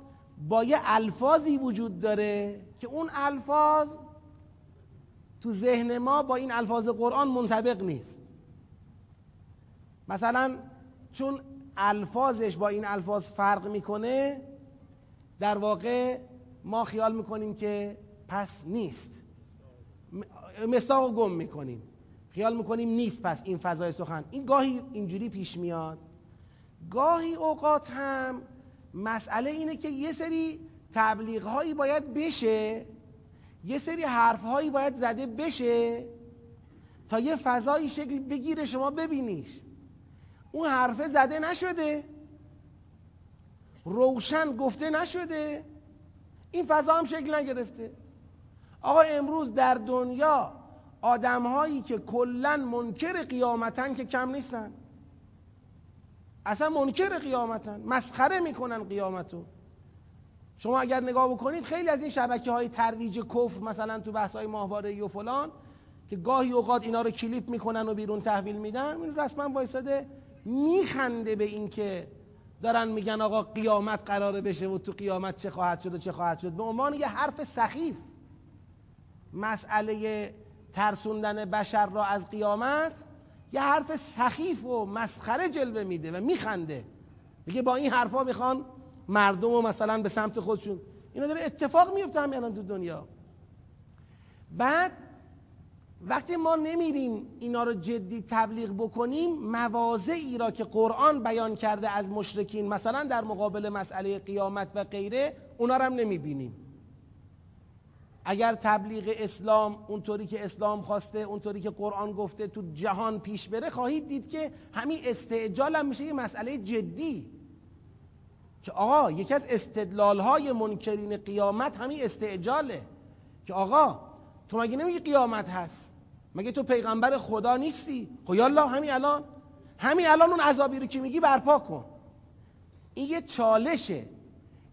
با یه الفاظی وجود داره که اون الفاظ تو ذهن ما با این الفاظ قرآن منطبق نیست. مثلا چون الفاظش با این الفاظ فرق می‌کنه در واقع ما خیال می‌کنیم که پس نیست. مستاق گم می‌کنیم. خیال می‌کنیم نیست پس این فضای سخن. این گاهی اینجوری پیش میاد. گاهی اوقات هم مسئله اینه که یه سری تبلیغ هایی باید بشه یه سری حرف هایی باید زده بشه تا یه فضایی شکل بگیره شما ببینیش. اون حرفه زده نشده. روشن گفته نشده. این فضا هم شکل نگرفته. آقا امروز در دنیا آدم هایی که کلا منکر قیامتن که کم نیستن. اصلا منکر قیامتن. مسخره می‌کنن قیامتو. شما اگر نگاه بکنید خیلی از این شبکه های ترویج کفر مثلا تو بحث های ماهواره و فلان که گاهی اوقات اینا رو کلیپ می‌کنن و بیرون تحویل میدن این رسما وایساده میخنده به اینکه دارن میگن آقا قیامت قراره بشه و تو قیامت چه خواهد شد و چه خواهد شد. به عنوان یه حرف سخیف. مسئله ترسوندن بشر را از قیامت یه حرف سخیف و مسخره جلوه میده و میخنده. میگه با این حرفا می‌خوان مردم و مثلا به سمت خودشون. اینا داره اتفاق میفته همین الان تو دنیا. بعد وقتی ما نمیریم اینا رو جدی تبلیغ بکنیم مواضعی را که قرآن بیان کرده از مشرکین مثلا در مقابل مسئله قیامت و غیره اونا رو هم نمی‌بینیم. اگر تبلیغ اسلام اونطوری که اسلام خواسته اونطوری که قرآن گفته تو جهان پیش بره خواهید دید که همین استعجال هم میشه یه مسئله جدی. که آقا یکی از استدلال های منکرین قیامت همین استعجاله. که آقا تو مگه نمیگی قیامت هست؟ مگه تو پیغمبر خدا نیستی؟ خب یالا همین الان. همین الان اون عذابی رو که میگی برپا کن. این یه چالشه.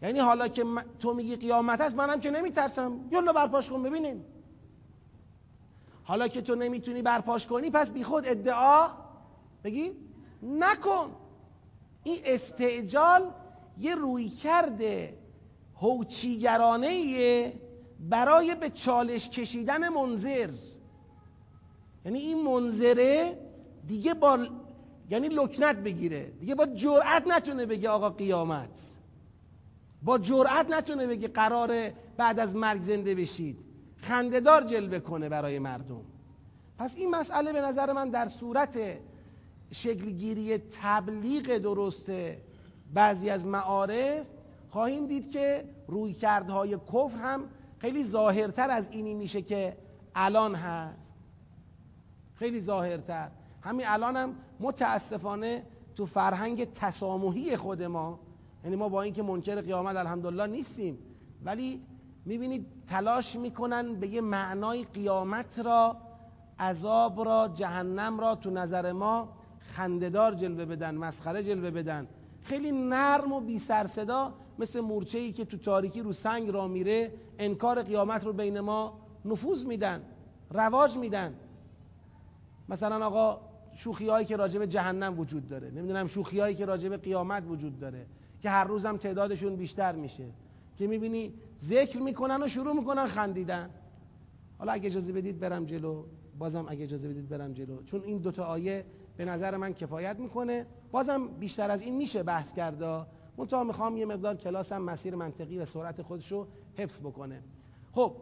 یعنی حالا که تو میگی قیامت هست منم که نمیترسم. یالا برپاش کن ببینیم. حالا که تو نمی‌تونی برپاش کنی پس بیخود ادعا بگی نکن. این استعجال یه روی کرده هوچیگرانه برای به چالش کشیدن منظر. یعنی این منظره دیگه با یعنی لکنت بگیره. دیگه با جرأت نتونه بگه آقا قیامت. با جرأت نتونه بگه قراره بعد از مرگ زنده بشید. خندهدار جلوه کنه برای مردم. پس این مسئله به نظر من در صورت شکلگیری تبلیغ درسته بعضی از معارف خواهیم دید که رویکردهای کفر هم خیلی ظاهرتر از اینی میشه که الان هست. خیلی ظاهرتر. همین الان هم متاسفانه تو فرهنگ تسامحی خود ما یعنی ما با اینکه منکر قیامت الحمدلله نیستیم ولی می‌بینید تلاش می‌کنن به یه معنای قیامت را عذاب را جهنم را تو نظر ما خندهدار جلوه بدن مسخره جلوه بدن. خیلی نرم و بی سر صدا مثل مورچه ای که تو تاریکی رو سنگ را میره انکار قیامت رو بین ما نفوذ میدن رواج میدن. مثلا آقا شوخی هایی که راجب جهنم وجود داره. نمی‌دونم شوخی هایی که راجب قیامت وجود داره. که هر روزم تعدادشون بیشتر میشه. که می‌بینی ذکر می‌کنن و شروع می‌کنن خندیدن. حالا اگه اجازه بدید برم جلو. بازم اگه اجازه بدید برم جلو. چون این دوتا آیه به نظر من کفایت می‌کنه. بازم بیشتر از این میشه بحث کرده منتها می‌خوام یه مقدار کلاسم مسیر منطقی و سرعت خودش رو حفظ بکنه. خب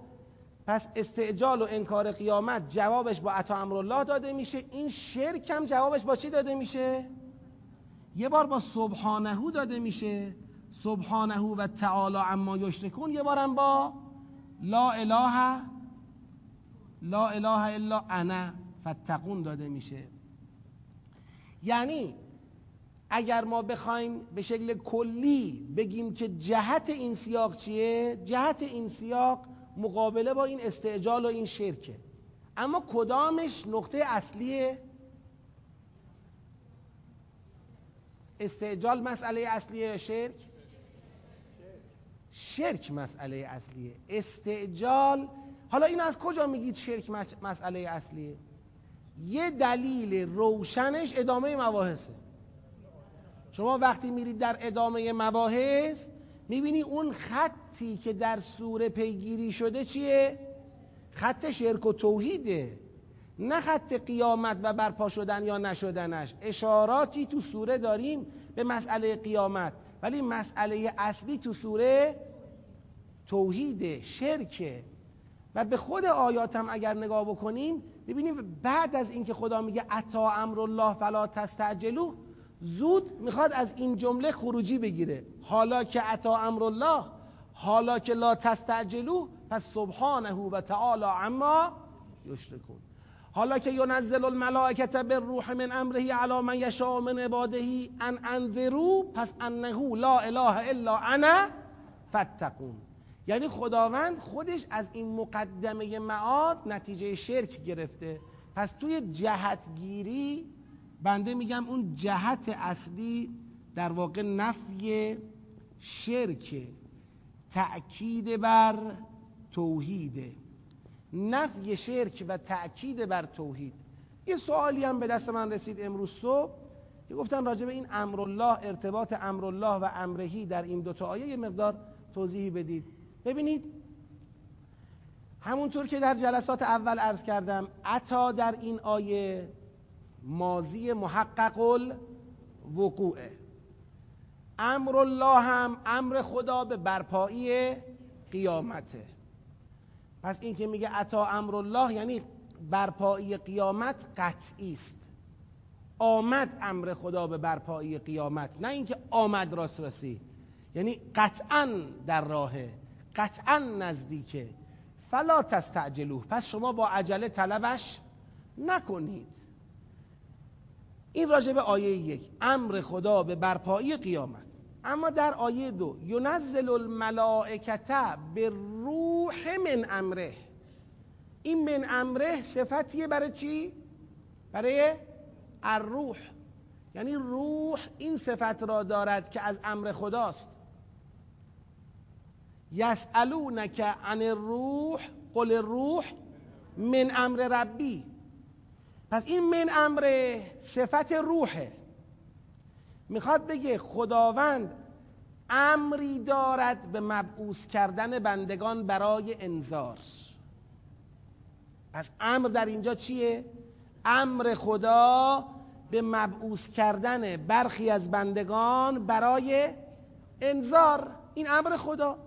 پس استعجال و انکار قیامت جوابش با عطا امرالله داده میشه. این شرک هم جوابش با چی داده میشه؟ یه بار با سبحانهو داده میشه. سبحانه و تعالی اما یشرکون. یه بارم با لا اله لا اله الا انا فتقون داده میشه. یعنی اگر ما بخوایم به شکل کلی بگیم که جهت این سیاق چیه؟ جهت این سیاق مقابله با این استعجال و این شرکه. اما کدامش نقطه اصلیه؟ استعجال مسئله اصلیه شرک؟ شرک مسئله اصلیه. استعجال حالا این از کجا میگید شرک مسئله اصلیه؟ یه دلیل روشنش ادامه مباحثه. شما وقتی میرید در ادامه مباحث می‌بینی اون خطی که در سوره پیگیری شده چیه؟ خط شرک و توحیده. نه خط قیامت و برپا شدن یا نشدنش. اشاراتی تو سوره داریم به مسئله قیامت ولی مسئله اصلی تو سوره توحید شرکه. و به خود آیات هم اگر نگاه بکنیم ببینیم بعد از اینکه خدا میگه اتا امر الله فلا تستعجلو زود می‌خواد از این جمله خروجی بگیره. حالا که اتا امر الله حالا که لا تستعجلو پس سبحانه و تعالی اما یشرکون. حالا که ینزل الملائکت بالروح من امره علی من یشاء من عباده ان انذرو پس انه لا اله الا انا فاتقون. یعنی خداوند خودش از این مقدمه معاد نتیجه شرک گرفته. پس توی جهتگیری بنده میگم اون جهت اصلی در واقع نفی شرک تأکید بر توحیده نفی شرک و تأکید بر توحید. یه سوالی هم به دست من رسید امروز صبح که گفتن راجع به این امرالله ارتباط امرالله و امرهی در این دوتا آیه یه مقدار توضیحی بدید. ببینید همونطور که در جلسات اول عرض کردم عطا در این آیه مازی محقق الوقوعه امر الله هم امر خدا به برپایی قیامته. پس این که میگه عطا امر الله یعنی برپایی قیامت قطعی است. آمد امر خدا به برپایی قیامت نه اینکه آمد راست رسی. یعنی قطعا در راهه قطعا نزدیکه. فلا تستعجلوه. پس شما با عجله طلبش نکنید. این راجع به آیه یک امر خدا به برپایی قیامت. اما در آیه دو ینزل الملائکت به روح من امره. این من امره صفتیه برای چی؟ برای الروح. یعنی روح این صفت را دارد که از امر خداست. یسالونک عن الروح قل الروح من امر ربی. پس این من امر صفت روحه. می‌خواد بگه خداوند امری دارد به مبعوث کردن بندگان برای انذار. پس امر در اینجا چیه؟ امر خدا به مبعوث کردن برخی از بندگان برای انذار. این امر خدا.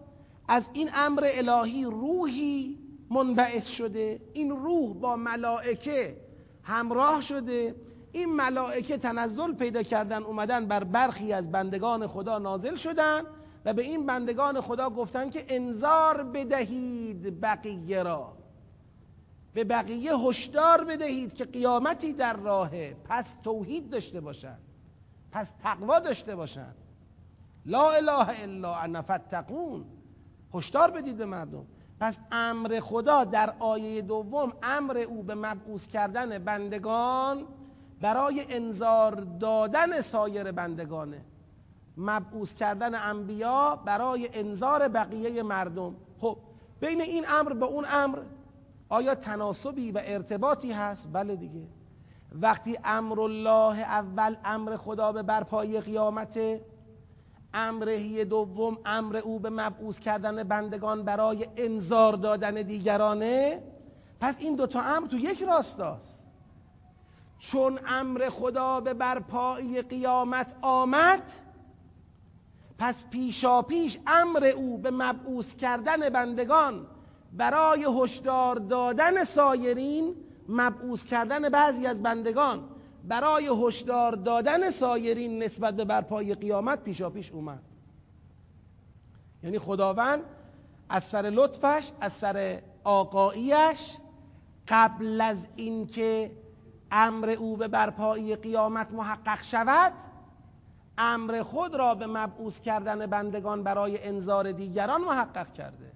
از این امر الهی روحی منبعث شده. این روح با ملائکه همراه شده. این ملائکه تنزل پیدا کردن اومدن بر برخی از بندگان خدا نازل شدن و به این بندگان خدا گفتن که انذار بدهید بقیه را. به بقیه هشدار بدهید که قیامتی در راهه پس توحید داشته باشن پس تقوا داشته باشن لا اله الا انا فتقون هشدار بدید به مردم. پس امر خدا در آیه دوم امر او به مبعوث کردن بندگان برای انذار دادن سایر بندگانه. مبعوث کردن انبیا برای انذار بقیه مردم. خب بین این امر به اون امر آیا تناسبی و ارتباطی هست؟ بله دیگه. وقتی امر الله اول امر خدا به برپایی قیامت امرهی دوم امر او به مبعوث کردن بندگان برای انذار دادن دیگرانه پس این دوتا امر تو یک راستاست. چون امر خدا به برپایی قیامت آمد پس پیشا پیش امر او به مبعوث کردن بندگان برای هشدار دادن سایرین مبعوث کردن بعضی از بندگان برای هشدار دادن سایرین نسبت به برپای قیامت پیشا پیش اومد. یعنی خداوند از سر لطفش از سر آقاییش قبل از اینکه امر او به برپایی قیامت محقق شود امر خود را به مبعوث کردن بندگان برای انذار دیگران محقق کرده.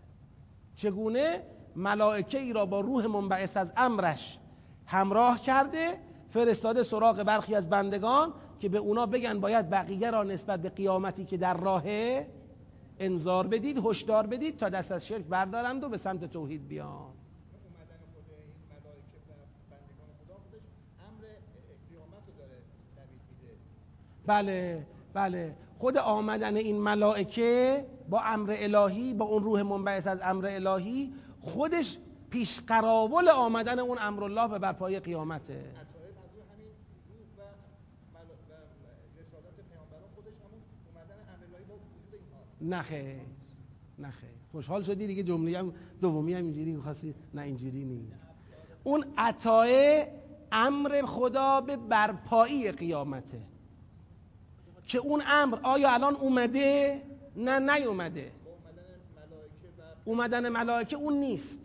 چگونه؟ ملائکه ای را با روح منبعث از امرش همراه کرده فرستاده سراغ برخی از بندگان که به اونا بگن باید بقیه را نسبت به قیامتی که در راهه انذار بدید هشدار بدید تا دست از شرک بردارند و به سمت توحید بیان. بله بله. خود آمدن این ملائکه با امر الهی با اون روح منبعث از امر الهی خودش پیش قراول آمدن اون امر الله به برپای قیامته. نخه نخه خوشحال شدی دیگه جمله هم دومی هم اینجوری خواستی نه اینجوری نیست. اون عطای امر خدا به برپایی قیامته. که اون امر آیا الان اومده؟ نه نیومده. اومدن ملائکه اون نیست.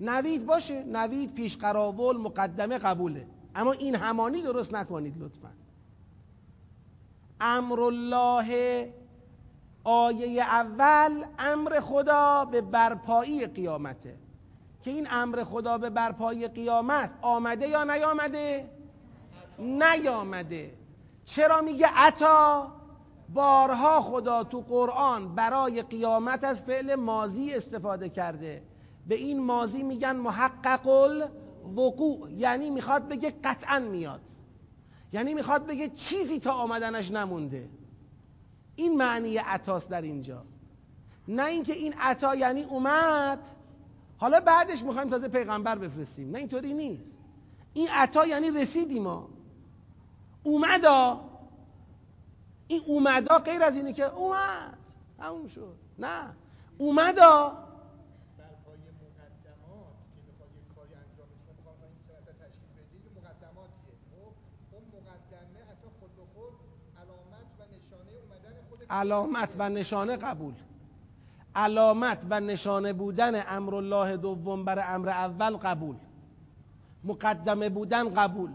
نوید باشه. نوید پیش قراول مقدمه قبوله. اما این همانی درست نکنید لطفا. امر الله آیه اول امر خدا به برپایی قیامته. که این امر خدا به برپایی قیامت آمده یا نیامده؟ نیامده. چرا میگه عطا؟ بارها خدا تو قرآن برای قیامت از فعل مازی استفاده کرده. به این مازی میگن محقق الوقوع. یعنی می‌خواد بگه قطعا میاد. یعنی می‌خواد بگه چیزی تا آمدنش نمونده. این معنی عطاست در اینجا. نه اینکه این عطا یعنی اومد. حالا بعدش می‌خوایم تازه پیغمبر بفرستیم. نه اینطوری نیست. این عطا یعنی رسیدیم ما. اومدا این اومدا غیر از اینه که اومد. همون شد. نه. اومدا علامت و نشانه قبول. علامت و نشانه بودن امر الله دوم بر امر اول قبول. مقدمه بودن قبول.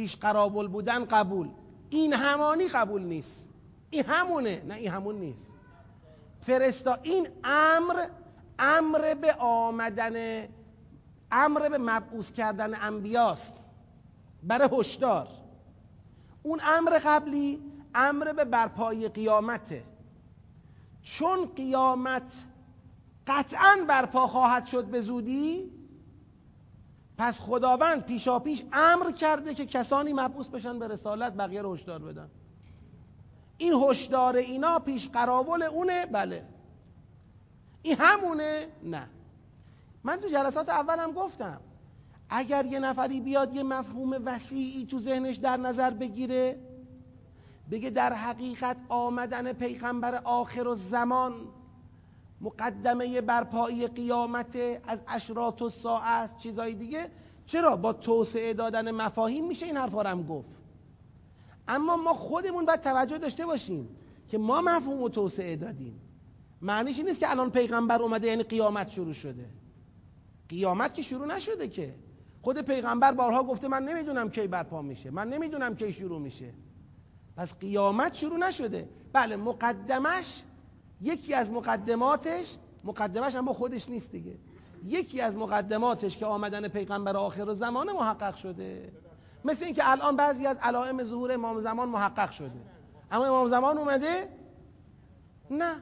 پیش قرابل بودن قبول. این همانی قبول نیست. این همونه. نه این همون نیست. فرستا این امر امر به آمدن امر به مبعوث کردن انبیاست. برای هشدار. اون امر قبلی امر به برپایی قیامته. چون قیامت قطعا برپا خواهد شد به زودی پس خداوند پیشا پیش امر کرده که کسانی مبعوث بشن به رسالت بقیه رو هشدار بدن. این هشدار اینا پیش قراول اونه؟ بله. این همونه؟ نه. من تو جلسات اولم گفتم اگر یه نفری بیاد یه مفهوم وسیعی تو ذهنش در نظر بگیره بگه در حقیقت آمدن پیغمبر آخر و زمان مقدمه برپایی قیامت از اشراط و ساعه است چیزای دیگه. چرا؟ با توسعه دادن مفاهیم میشه این حرفا هم گفت. اما ما خودمون باید توجه داشته باشیم که ما مفهوم و توسعه دادیم. معنیش این نیست که الان پیغمبر اومده یعنی قیامت شروع شده. قیامت که شروع نشده که. خود پیغمبر بارها گفته من نمی‌دونم کی برپا میشه من نمی‌دونم کی شروع میشه. پس قیامت شروع نشده. بله مقدمش یکی از مقدماتش مقدمش اما خودش نیست دیگه. یکی از مقدماتش که آمدن پیغمبر آخر و زمان محقق شده. مثل اینکه الان بعضی از علائم ظهور امام زمان محقق شده. اما امام زمان اومده؟ نه.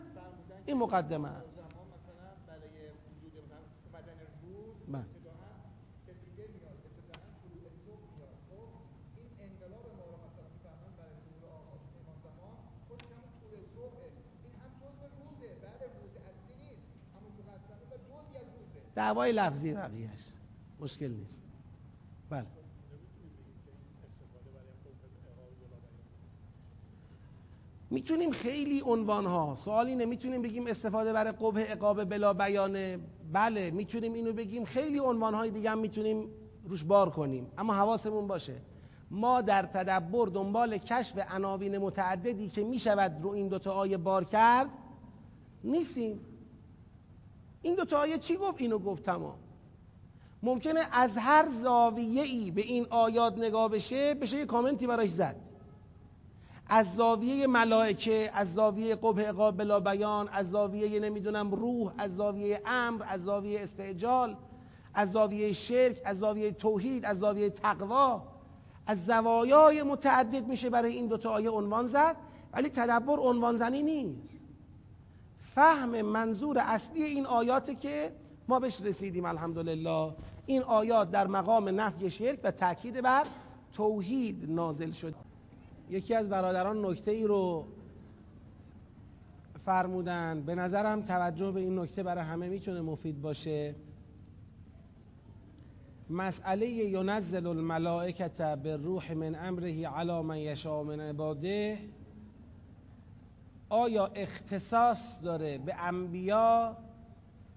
این مقدمه. دعوای لفظی بقیهش مشکل نیست. بله. می‌تونیم خیلی عنوان ها سوالی نمی‌تونیم بگیم استفاده برای قبه اقابه بلا بیانه؟ بله می‌تونیم اینو بگیم. خیلی عنوان های دیگه هم می‌تونیم روش بار کنیم. اما حواسمون باشه. ما در تدبر دنبال کشف عناوین متعددی که می‌شود رو این دوتا آیه بار کرد نیستیم. این دو تا آیه چی گفت؟ اینو گفت تمام. ممکنه از هر زاویه ای به این آیات نگاه بشه بشه یه کامنتی براش زد. از زاویه ملائکه از زاویه قبه اقاب بلا بیان از زاویه نمی‌دونم روح از زاویه امر از زاویه استعجال از زاویه شرک از زاویه توحید از زاویه تقوا. از زوایای متعدد میشه برای این دوتا آیه عنوان زد ولی تدبر عنوان زنی نیست. فهم منظور اصلی این آیاتی که ما بهش رسیدیم الحمدلله. این آیات در مقام نفی شرک و تاکید بر توحید نازل شد. یکی از برادران نکته ای رو فرمودن. به نظرم توجه به این نکته برای همه می‌تونه مفید باشه. مسئله ینزل الملائکت به روح من امره علی من یشاء من عباده. آیا اختصاص داره به انبیا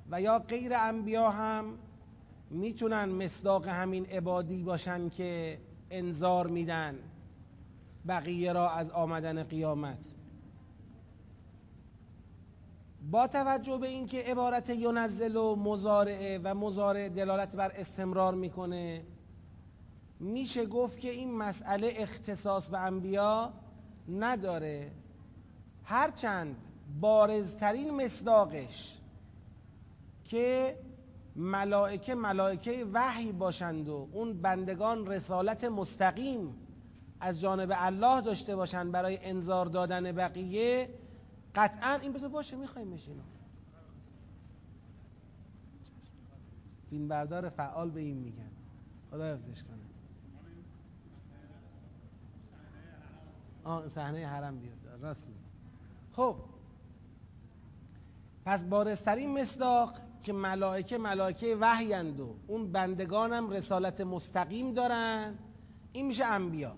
و یا غیر انبیا هم می‌تونن مصداق همین عبادی باشن که انذار میدن بقیه را از آمدن قیامت؟ با توجه به اینکه عبارت ینزل و مزارعه و مزارع دلالت بر استمرار می‌کنه میشه گفت که این مسئله اختصاص به انبیا نداره. هرچند بارزترین مصداقش که ملائکه ملائکه وحی باشند و اون بندگان رسالت مستقیم از جانب الله داشته باشند برای انذار دادن بقیه قطعا این بذار باشه می‌خوایم اینو فیلم بردار فعال به این میگن. خدا حفظش کنه. آه صحنه حرم بیفته. راست خب. پس بارسترین مصداق که ملائکه ملائکه وحیند و اون بندگانم رسالت مستقیم دارن این میشه انبیا.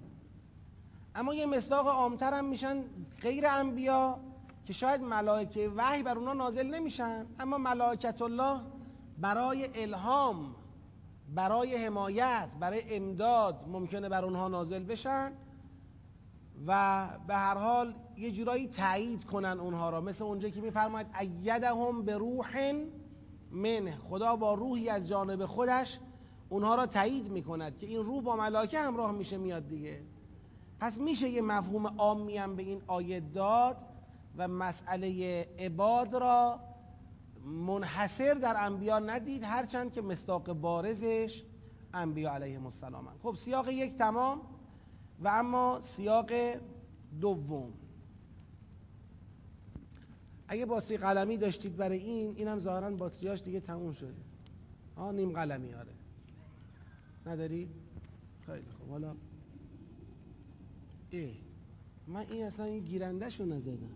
اما یه مصداق عامتر هم میشن غیر انبیا که شاید ملائکه وحی بر اونا نازل نمیشن اما ملائکت الله برای الهام برای حمایت برای امداد ممکنه بر اونها نازل بشن. و به هر حال یه جورایی تایید کنن اونها را. مثل اونجا که میفرماید ایدهم به روح من خدا با روحی از جانب خودش اونها را تایید می‌کند که این روح با ملائکه همراه میشه میاد دیگه. پس میشه یه مفهوم عامی هم به این آیه داد و مسئله عباد را منحصر در انبیا ندید هرچند که مستاق بارزش انبیا علیهم السلام خب سیاق یک تمام. و اما سیاق دوم. اگه باتری قلمی داشتید برای این اینم ظاهرا باتریاش دیگه تموم شده. آه نیم قلمی آره. نداری؟ خیلی خب حالا ای من این اصلا این گیرنده شو نزدم.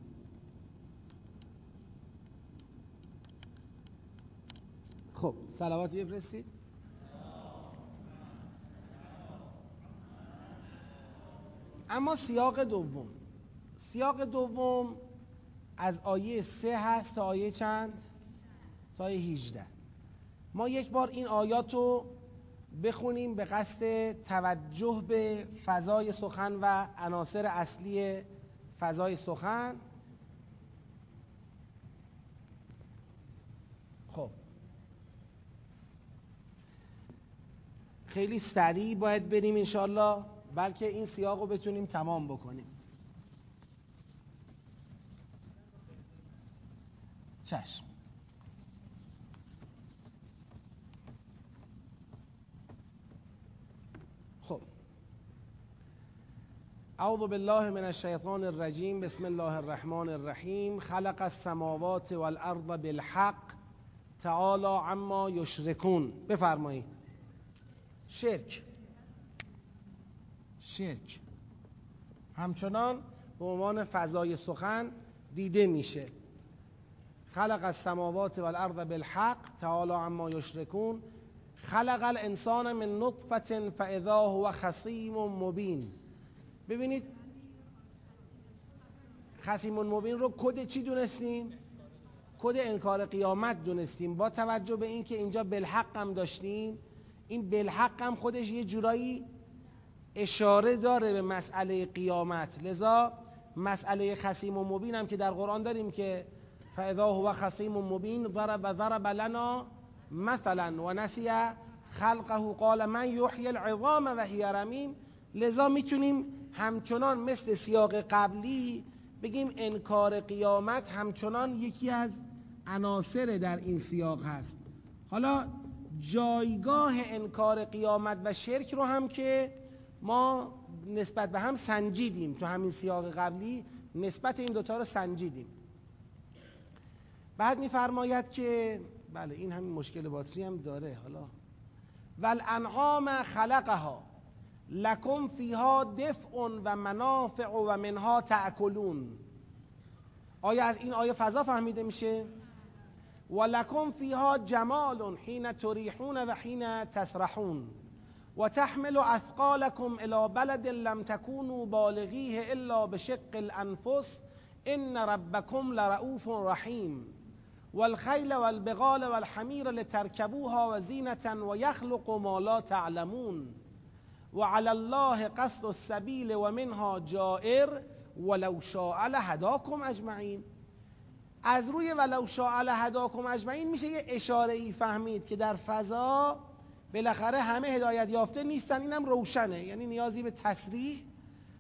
خب سلوات بفرستید. اما سیاق دوم. سیاق دوم از آیه سه هست تا آیه چند؟ تا آیه 18 ما یک بار این آیات رو بخونیم به قصد توجه به فضای سخن و عناصر اصلی فضای سخن. خب. خیلی سریع باید بریم انشالله بلکه این سیاق رو بتونیم تمام بکنیم. چشم. خب. اعوذ بالله من الشیطان الرجیم. بسم الله الرحمن الرحیم. خلق السماوات والارض بالحق. تعالی عما یشرکون. بفرمایید. شرک. شرک. همچنان به عنوان فضای سخن دیده میشه. خلق السماوات والارض بالحق تعالی عما یشرکون. خلق الانسان من نطفه فاذا هو خصیم مبین. ببینید خصیم مبین رو کد چی دونستیم؟ کد انکار قیامت دونستیم. با توجه به اینکه اینجا بالحق هم داشتیم این بالحق هم خودش یه جورایی اشاره داره به مسئله قیامت. لذا مسئله خصیم و مبین هم که در قرآن داریم که فاذا هو خصیم مبین ضرب و ضرب لنا مثلا و نسی خلقه قال من یحیی العظام و هی رمیم. لذا می‌تونیم همچنان مثل سیاق قبلی بگیم انکار قیامت همچنان یکی از عناصر در این سیاق هست. حالا جایگاه انکار قیامت و شرک رو هم که ما نسبت به هم سنجیدیم. تو همین سیاق قبلی نسبت این دوتا رو سنجیدیم. بعد میفرماید که بله این همین مشکل باتری هم داره. حالا والانعام خلقها لکم فیها دفع و منافع و منها تأکلون. آیا از این آیه فضا فهمیده میشه؟ و لکم فیها جمال حین تریحون و حین تسرحون. و تحمل اثقالکم الى بلد لم تكونوا بالغیه الا بشق الانفس ان ربکم لرؤوف رحیم والخیل والبغال والحمیر لترکبوها و زینتا و یخلق ما لا تعلمون. و علی الله قصد السبیل و منها جائر ولو شاء لهداکم اجمعین از روی ولو شاء لهداکم اجمعین میشه یه اشاره ای فهمید که در فضا بالاخره همه هدایت یافته نیستن اینم روشنه. یعنی نیازی به تصریح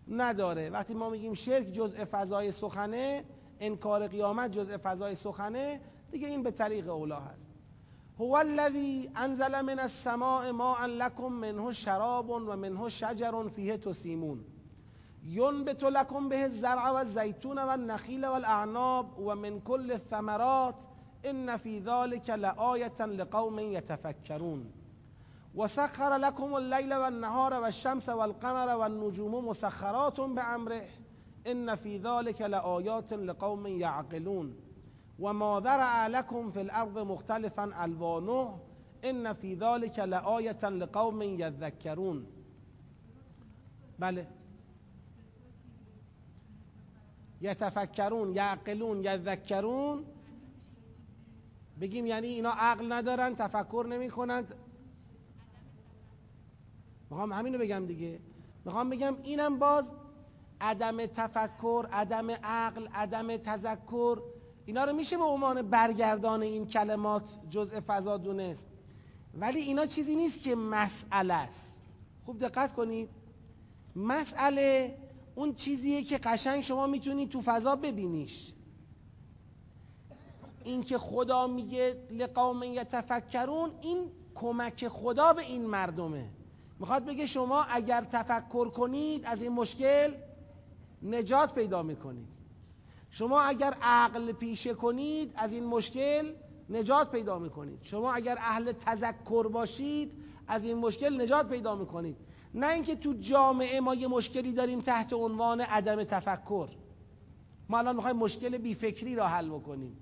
نداره. وقتی ما میگیم شرک جزء فضای سخنه انکار قیامت جزء فضای سخنه دیگه این به طریق اولا هست. هو الذی انزل من السماء ماء لكم منه شراب و منه شجر فیه تسیمون. ینبت لكم به الزرع و الزیتون و النخیل و الاعناب و من کل الثمرات ان فی ذلك لآیة لقوم یتفکرون. و سخر لكم اللیل و النهار و الشمس و القمر و النجوم مسخرات بامره ان فی ذلك لآیات لقوم یعقلون و ما ذرع لكم في الارض مختلفا الوانه ان فی ذلك لآیة لقوم یذکرون بله. یتفکرون یعقلون یذکرون بگیم یعنی اینا عقل ندارن تفکر نمی کنند می‌خوام همینو بگم دیگه. می‌خوام بگم اینم باز عدم تفکر عدم عقل عدم تذکر اینا رو میشه به عنوان برگردان این کلمات جزء فضا دونست. ولی اینا چیزی نیست که مسئله است. خوب دقت کنید. مسئله اون چیزیه که قشنگ شما می‌تونید تو فضا ببینیش. اینکه خدا میگه لقوم یتفکرون این کمک خدا به این مردمه. می‌خواد بگه شما اگر تفکر کنید از این مشکل نجات پیدا می‌کنید. شما اگر عقل پیشه کنید از این مشکل نجات پیدا می‌کنید. شما اگر اهل تذکر باشید از این مشکل نجات پیدا می‌کنید. نه اینکه تو جامعه ما یه مشکلی داریم تحت عنوان عدم تفکر. ما الان می‌خوایم مشکل بیفکری را حل بکنیم.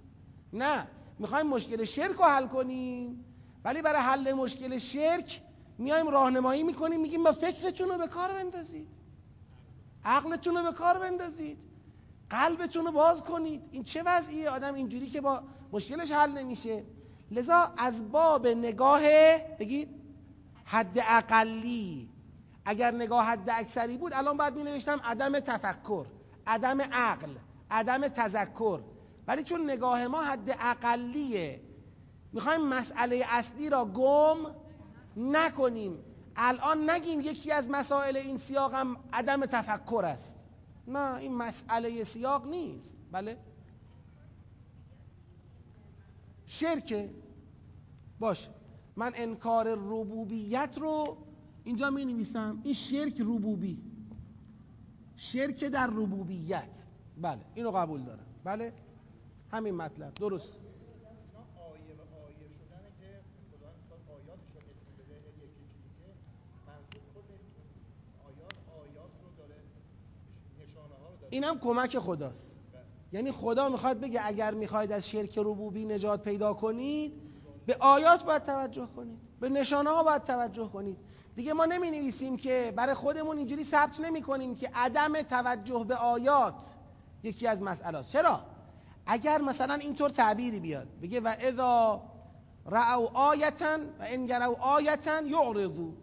نه می‌خوایم مشکل شرک رو حل کنیم. ولی برای حل مشکل شرک میایم راهنمایی می‌کنیم میگیم با فکرتون رو به کار بندازید. عقلتون رو به کار بندازید. قلبتون رو باز کنید. این چه وضعیه؟ آدم اینجوری که با مشکلش حل نمیشه. لذا از باب نگاه بگید حد اقلی اگر نگاه حد اکثری بود الان باید می نوشتم عدم تفکر عدم عقل عدم تذکر. ولی چون نگاه ما حد اقلیه می‌خوایم مسئله اصلی را گم نکنیم. الان نگیم یکی از مسائل این سیاق هم عدم تفکر است. نه این مسئله سیاق نیست. بله؟ شرکه باشه. من انکار ربوبیت رو اینجا می نویسم این شرک ربوبی. شرک در ربوبیت. بله اینو قبول دارم. بله؟ همین مطلب. درست. اینم کمک خداست. یعنی خدا می‌خواد بگه اگر می‌خواید از شرک ربوبی نجات پیدا کنید به آیات باید توجه کنید به نشانه ها باید توجه کنید. دیگه ما نمی نویسیم که برای خودمون اینجوری ثبت نمی کنیم که عدم توجه به آیات یکی از مسئله چرا؟ اگر مثلا اینطور تعبیری بیاد بگه و اذا رعو آیتن و ان آیتن یعرضو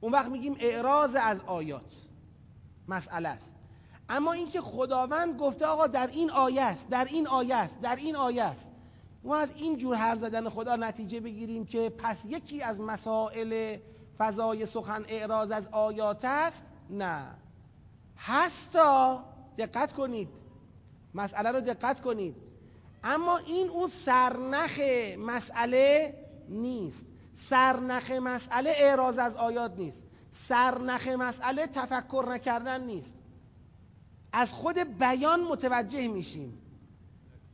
اون وقت میگیم اعراض از آیات مسئله است. اما اینکه خداوند گفته آقا در این آیه است در این آیه است در این آیه است. ما از این جور هر زدن خدا نتیجه بگیریم که پس یکی از مسائل فضای سخن اعراض از آیات است؟ نه. هستا دقت کنید. مسئله رو دقت کنید. اما این اون سرنخ مسئله نیست. سرنخ مسئله اعراض از آیات نیست. سرنخ مسئله تفکر نکردن نیست. از خود بیان متوجه میشیم.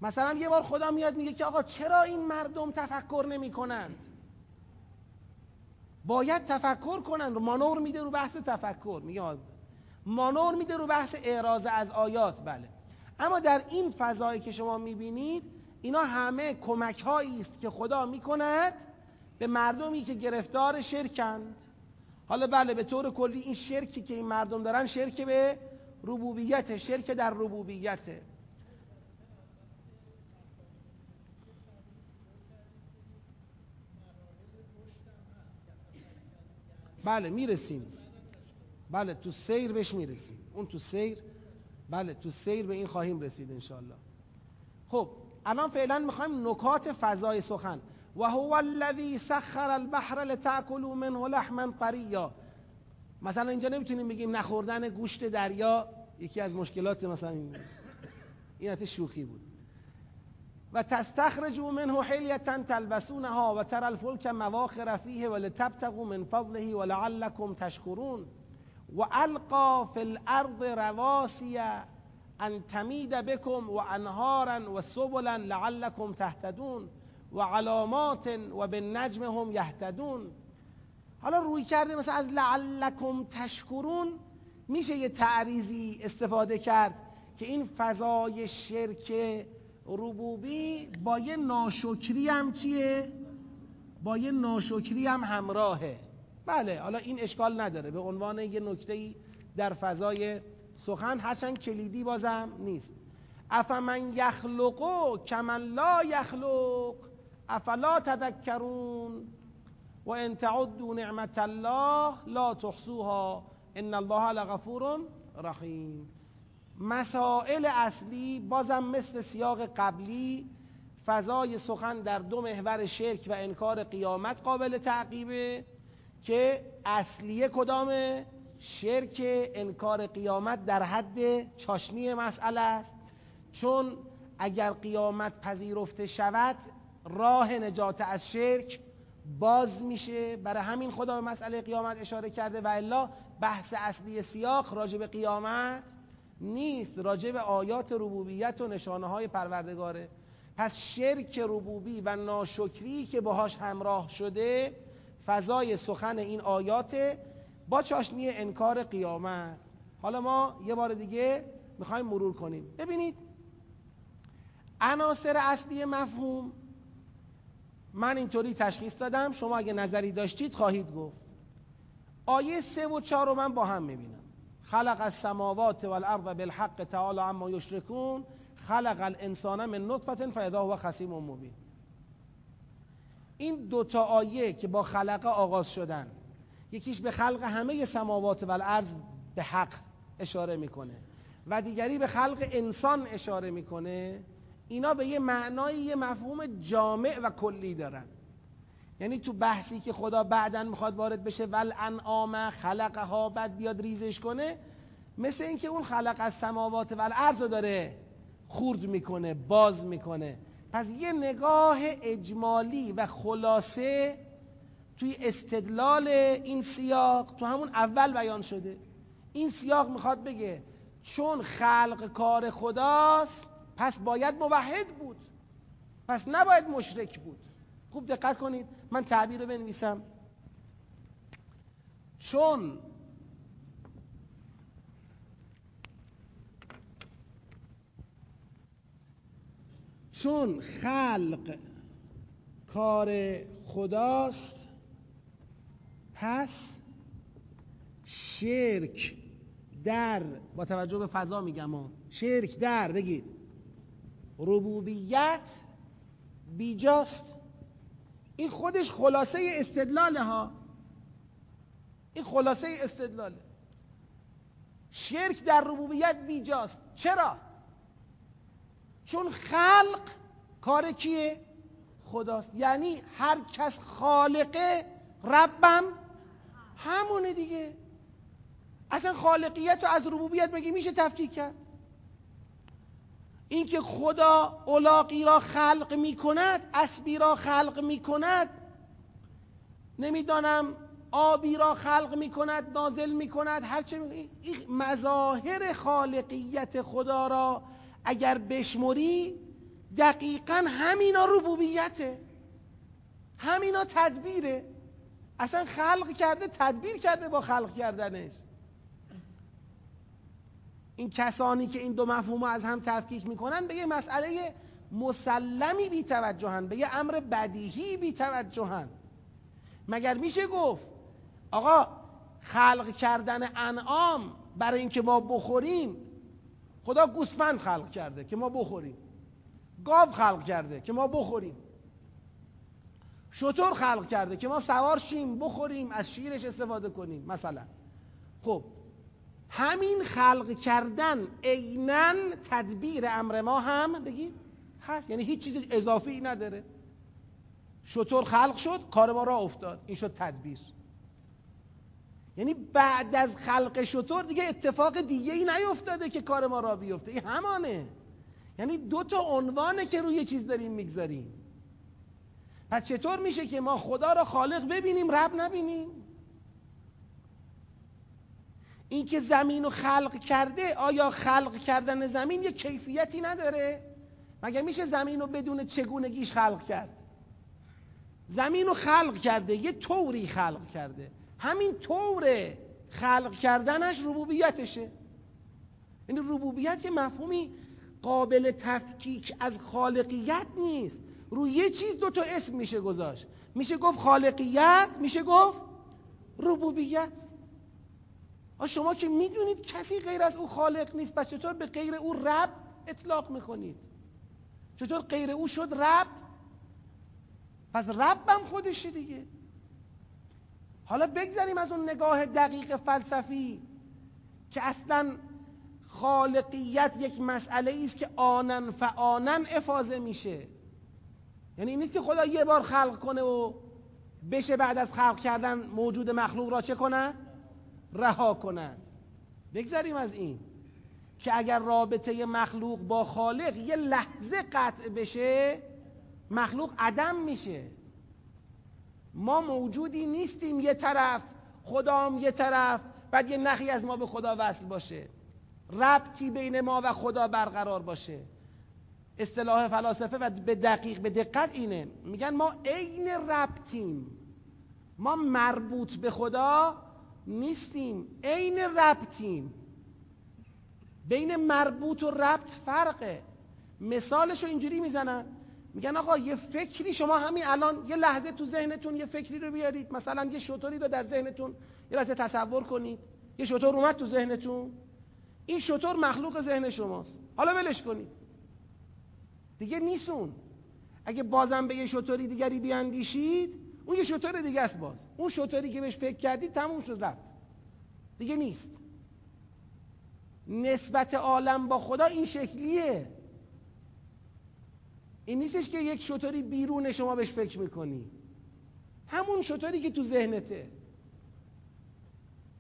مثلا یه بار خدا میاد میگه که آقا چرا این مردم تفکر نمی کنند باید تفکر کنند. مانور میده رو بحث تفکر. میگه مانور میده رو بحث اعراض از آیات. بله. اما در این فضایی که شما می‌بینید اینا همه کمک هایی است که خدا می‌کند به مردمی که گرفتار شرکند. حالا بله به طور کلی این شرکی که این مردم دارن شرک به ربوبیت شرک در ربوبیته بله می‌رسیم. بله تو سیر بهش می‌رسیم. اون تو سیر. بله تو سیر به این خواهیم رسید انشاءالله. خب الان فعلا می‌خوایم نکات فضای سخن. و هو الذی سخر البحر لتاکلوا منه لحما طریا مثلا اینجا نمی‌تونیم بگیم نخوردن گوشت دریا یکی از مشکلات مثلا این این شوخی بود. و تستخرجوا منه حلیه تلبسونها و ترى الفلك مواخر فیه ولتبتغوا من فضله ولعلكم تشکرون. و القا فی الارض رواسی ان تمید بكم و انهارا و سبلا لعلكم تهتدون و علامات و بالنجم هم یهتدون. حالا روی کرده مثلا از لعلکم تشکرون میشه یه تعریزی استفاده کرد که این فضای شرک ربوبی با یه ناشکری هم چیه؟ با یه ناشکری هم همراهه. بله حالا این اشکال نداره. به عنوان یه نکته در فضای سخن هرچند کلیدی بازم نیست. افمن یخلقو کمن لا یخلق افلا تذکرون؟ و ان تعدوا نعمت الله لا تحصوها ان الله لغفور رحیم مسائل اصلی بازم مثل سیاق قبلی فضای سخن در دو محور شرک و انکار قیامت قابل تعقیبه که اصلیه کدامه؟ شرک انکار قیامت در حد چاشنی مسئله است. چون اگر قیامت پذیرفته شود راه نجات از شرک باز میشه برای همین خدا به مسئله قیامت اشاره کرده و الا بحث اصلی سیاق راجع به قیامت نیست راجع به آیات ربوبیت و نشانه های پروردگاره. پس شرک ربوبی و ناشکری که باهاش همراه شده فضای سخن این آیات با چاشنی انکار قیامت. حالا ما یه بار دیگه می‌خوایم مرور کنیم. ببینید عناصر اصلی مفهوم من اینطوری تشخیص دادم شما اگه نظری داشتید خواهید گفت. آیه سه و چهار رو من با هم می‌بینم. خلق السماوات والارض بالحق تعالی اما یشرکون خلق الانسان من نطفه فاذا هو خصیم مبین. این دوتا آیه که با خلقه آغاز شدن یکیش به خلق همه سماوات و الارض به حق اشاره می‌کنه و دیگری به خلق انسان اشاره می‌کنه. اینا به یه معنای یه مفهوم جامع و کلی دارن. یعنی تو بحثی که خدا بعدا می‌خواد وارد بشه ول انعام خلقها بعد بیاد ریزش کنه مثل اینکه اون خلق از سماوات و الارض داره خورد می‌کنه باز می‌کنه. پس یه نگاه اجمالی و خلاصه توی استدلال این سیاق تو همون اول بیان شده. این سیاق می‌خواد بگه چون خلق کار خداست پس باید موحد بود. پس نباید مشرک بود. خوب دقت کنید. من تعبیر رو بنویسم. چون چون خلق کار خداست پس شرک در با توجه به فضا میگم شرک در بگید. ربوبیت بیجاست. این خودش خلاصه استدلاله ها. این خلاصه استدلاله. شرک در ربوبیت بیجاست. چرا؟ چون خلق کار کیه؟ خداست. یعنی هر کس خالقه ربم همونه دیگه. اصلا خالقیت رو از ربوبیت مگه میشه تفکیک کرد؟ اینکه خدا اولاقی را خلق می کند اسبی را خلق می کند نمی‌دانم آبی را خلق می کند نازل می کند هرچه مظاهر خالقیت خدا را اگر بشمری دقیقا همینا ربوبیته. همینا تدبیره. اصلا خلق کرده تدبیر کرده با خلق کردنش. این کسانی که این دو مفهوم از هم تفکیک می‌کنن به یه مسئله مسلمی بی توجهن به یه امر بدیهی بی توجهن مگر میشه گفت آقا خلق کردن انعام برای اینکه ما بخوریم خدا گوسفند خلق کرده که ما بخوریم. گاو خلق کرده که ما بخوریم. شطور خلق کرده که ما سوار شیم بخوریم از شیرش استفاده کنیم مثلا. خب همین خلق کردن عینا تدبیر امر ما هم بگیم هست. یعنی هیچ چیز اضافی نداره. شطور خلق شد کار ما را افتاد. این شد تدبیر. یعنی بعد از خلق شطور دیگه اتفاق دیگه ای نیفتاده که کار ما را بیفته. این همانه. یعنی دو تا عنوانه که روی چیز داریم می‌گذاریم. پس چطور میشه که ما خدا را خالق ببینیم رب نبینیم؟ اینکه زمین رو خلق کرده آیا خلق کردن زمین یه کیفیتی نداره؟ مگه میشه زمین رو بدون چگونگیش خلق کرد؟ زمین رو خلق کرده یه طوری خلق کرده. همین طور خلق کردنش ربوبیتشه. یعنی ربوبیت که مفهومی قابل تفکیک از خالقیت نیست. روی یه چیز دو تا اسم میشه گذاشت. میشه گفت خالقیت میشه گفت ربوبیت. شما که می‌دونید کسی غیر از او خالق نیست پس چطور به غیر او رب اطلاق می‌کنید؟ چطور غیر او شد رب؟ پس ربم خودشه دیگه. حالا بگذاریم از اون نگاه دقیق فلسفی که اصلا خالقیت یک مسئله است که آنن فآنن افاظه میشه. یعنی نیست که خدا یه بار خلق کنه و بشه بعد از خلق کردن موجود مخلوق را چه کند؟ رها کند بگذاریم از این که اگر رابطه مخلوق با خالق یه لحظه قطع بشه مخلوق عدم میشه. ما موجودی نیستیم یه طرف خدام یه طرف بعد یه نخی از ما به خدا وصل باشه. ربطی بین ما و خدا برقرار باشه. اصطلاح فلاسفه و به دقیق به دقت اینه. میگن ما عین ربطیم. ما مربوط به خدا نیستیم عین ربطیم. بین مربوط و ربط فرقه. مثالش رو اینجوری می‌زنن میگن آقا یه فکری شما همین الان یه لحظه تو ذهنتون یه فکری رو بیارید. مثلا یه شطوری رو در ذهنتون یه لحظه تصور کنید. یه شطور اومد تو ذهنتون. این شطور مخلوق ذهن شماست. حالا ولش کنید. دیگه نیستون. اگه بازم به یه شطوری دیگری بیاندیشید اون یه شطور دیگه است باز. اون شطوری که بهش فکر کردید تموم شد رفت. دیگه نیست. نسبت عالم با خدا این شکلیه. این نیستش که یک شطوری بیرون شما بهش فکر می‌کنی. همون شطوری که تو ذهنته.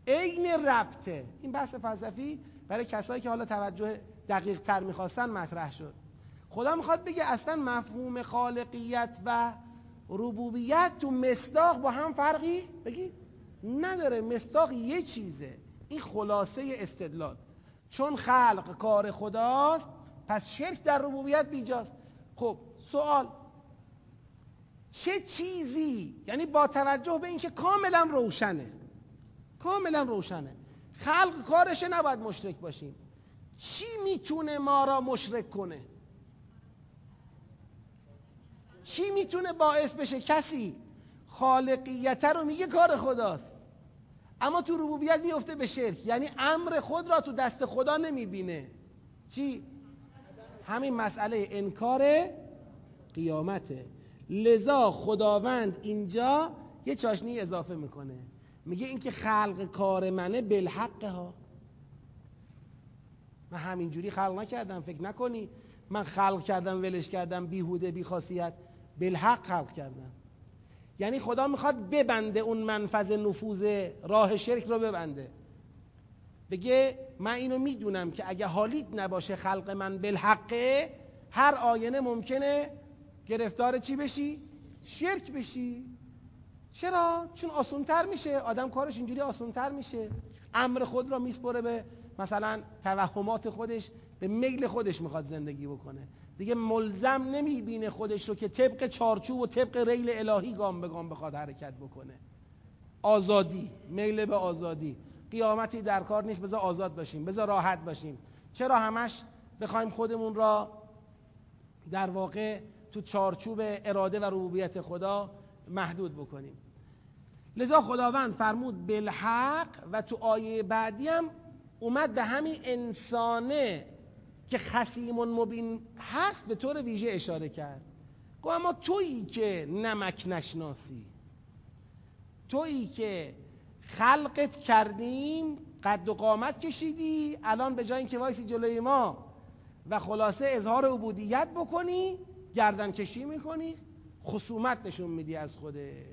عین ربطه. این بحث فلسفی برای کسایی که حالا توجه دقیق تر می‌خواستن مطرح شد. خدا می‌خواد بگه اصلا مفهوم خالقیت و ربوبیت تو مصداق با هم فرقی؟ بگید نداره. مصداق یه چیزه. این خلاصه استدلال. چون خلق کار خداست پس شرک در ربوبیت بیجاست. خب سوال. چه چیزی؟ یعنی با توجه به اینکه کاملا روشنه. کاملا روشنه. خلق کارشه نباید مشرک باشیم. چی می‌تونه ما را مشرک کنه؟ چی می‌تونه باعث بشه کسی خالقیت رو میگه کار خداست؟ اما تو ربوبیت میفته به شرک. یعنی امر خود را تو دست خدا نمی‌بینه. چی؟ همین مسئله انکار قیامته. لذا خداوند اینجا یه چاشنی اضافه می‌کنه. میگه اینکه خلق کار منه بالحق ها من همینجوری خلق نکردم فکر نکنی. من خلق کردم ولش کردم بیهوده بی خاصیت بالحق خلق کردم یعنی خدا می‌خواد ببنده اون منفذ نفوذ راه شرک رو ببنده. بگه من اینو می‌دونم که اگه حالیت نباشه خلق من بالحقه هر آینه ممکنه گرفتار چی بشی؟ شرک بشی. چرا؟ چون آسونتر میشه. آدم کارش اینجوری آسونتر میشه. امر خود را میسپره به مثلا توهمات خودش به میل خودش می‌خواد زندگی بکنه. دیگه ملزم نمی‌بینه خودش رو که طبق چارچوب و طبق ریل الهی گام به گام بخواد حرکت بکنه. آزادی میل به آزادی. قیامتی در کار نیست بذار آزاد باشیم بذار راحت باشیم. چرا همش بخوایم خودمون را در واقع تو چارچوب اراده و ربوبیت خدا محدود بکنیم؟ لذا خداوند فرمود بالحق و تو آیه بعدی هم اومد به همین انسانه که خسیم مبین هست به طور ویژه اشاره کرد. گو اما تویی که نمک نشناسی تویی که خلقت کردیم قد و قامت کشیدی الان به جای اینکه وایسی جلوی ما و خلاصه اظهار عبودیت بکنی گردن کشی می‌کنی خصومت نشون میدی از خودت.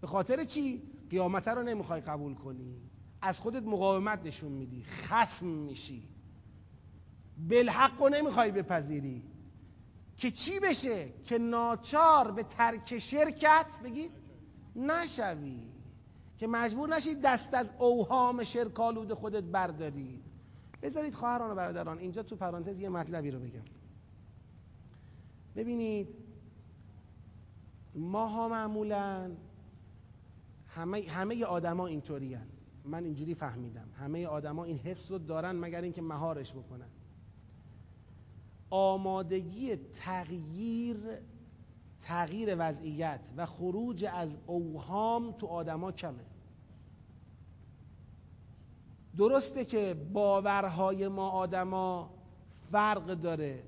به خاطر چی؟ قیامت رو نمی‌خوای قبول کنی. از خودت مقاومت نشون میدی. خسم میشی. بالحق رو نمی‌خوای بپذیری. که چی بشه؟ که ناچار به ترک شرکت بگید نشوی. که مجبور نشید دست از اوهام شرکالود خودت برداری. بذارید خواهران و برادران اینجا تو پرانتز یه مطلبی رو بگم. ببینید ما ها معمولا همه همه آدما اینطوری من اینجوری فهمیدم. همه آدما این حس رو دارن مگر اینکه مهارش بکنن. آمادگی تغییر تغییر وضعیت و خروج از اوهام تو آدما کمه. درسته که باورهای ما آدما فرق داره.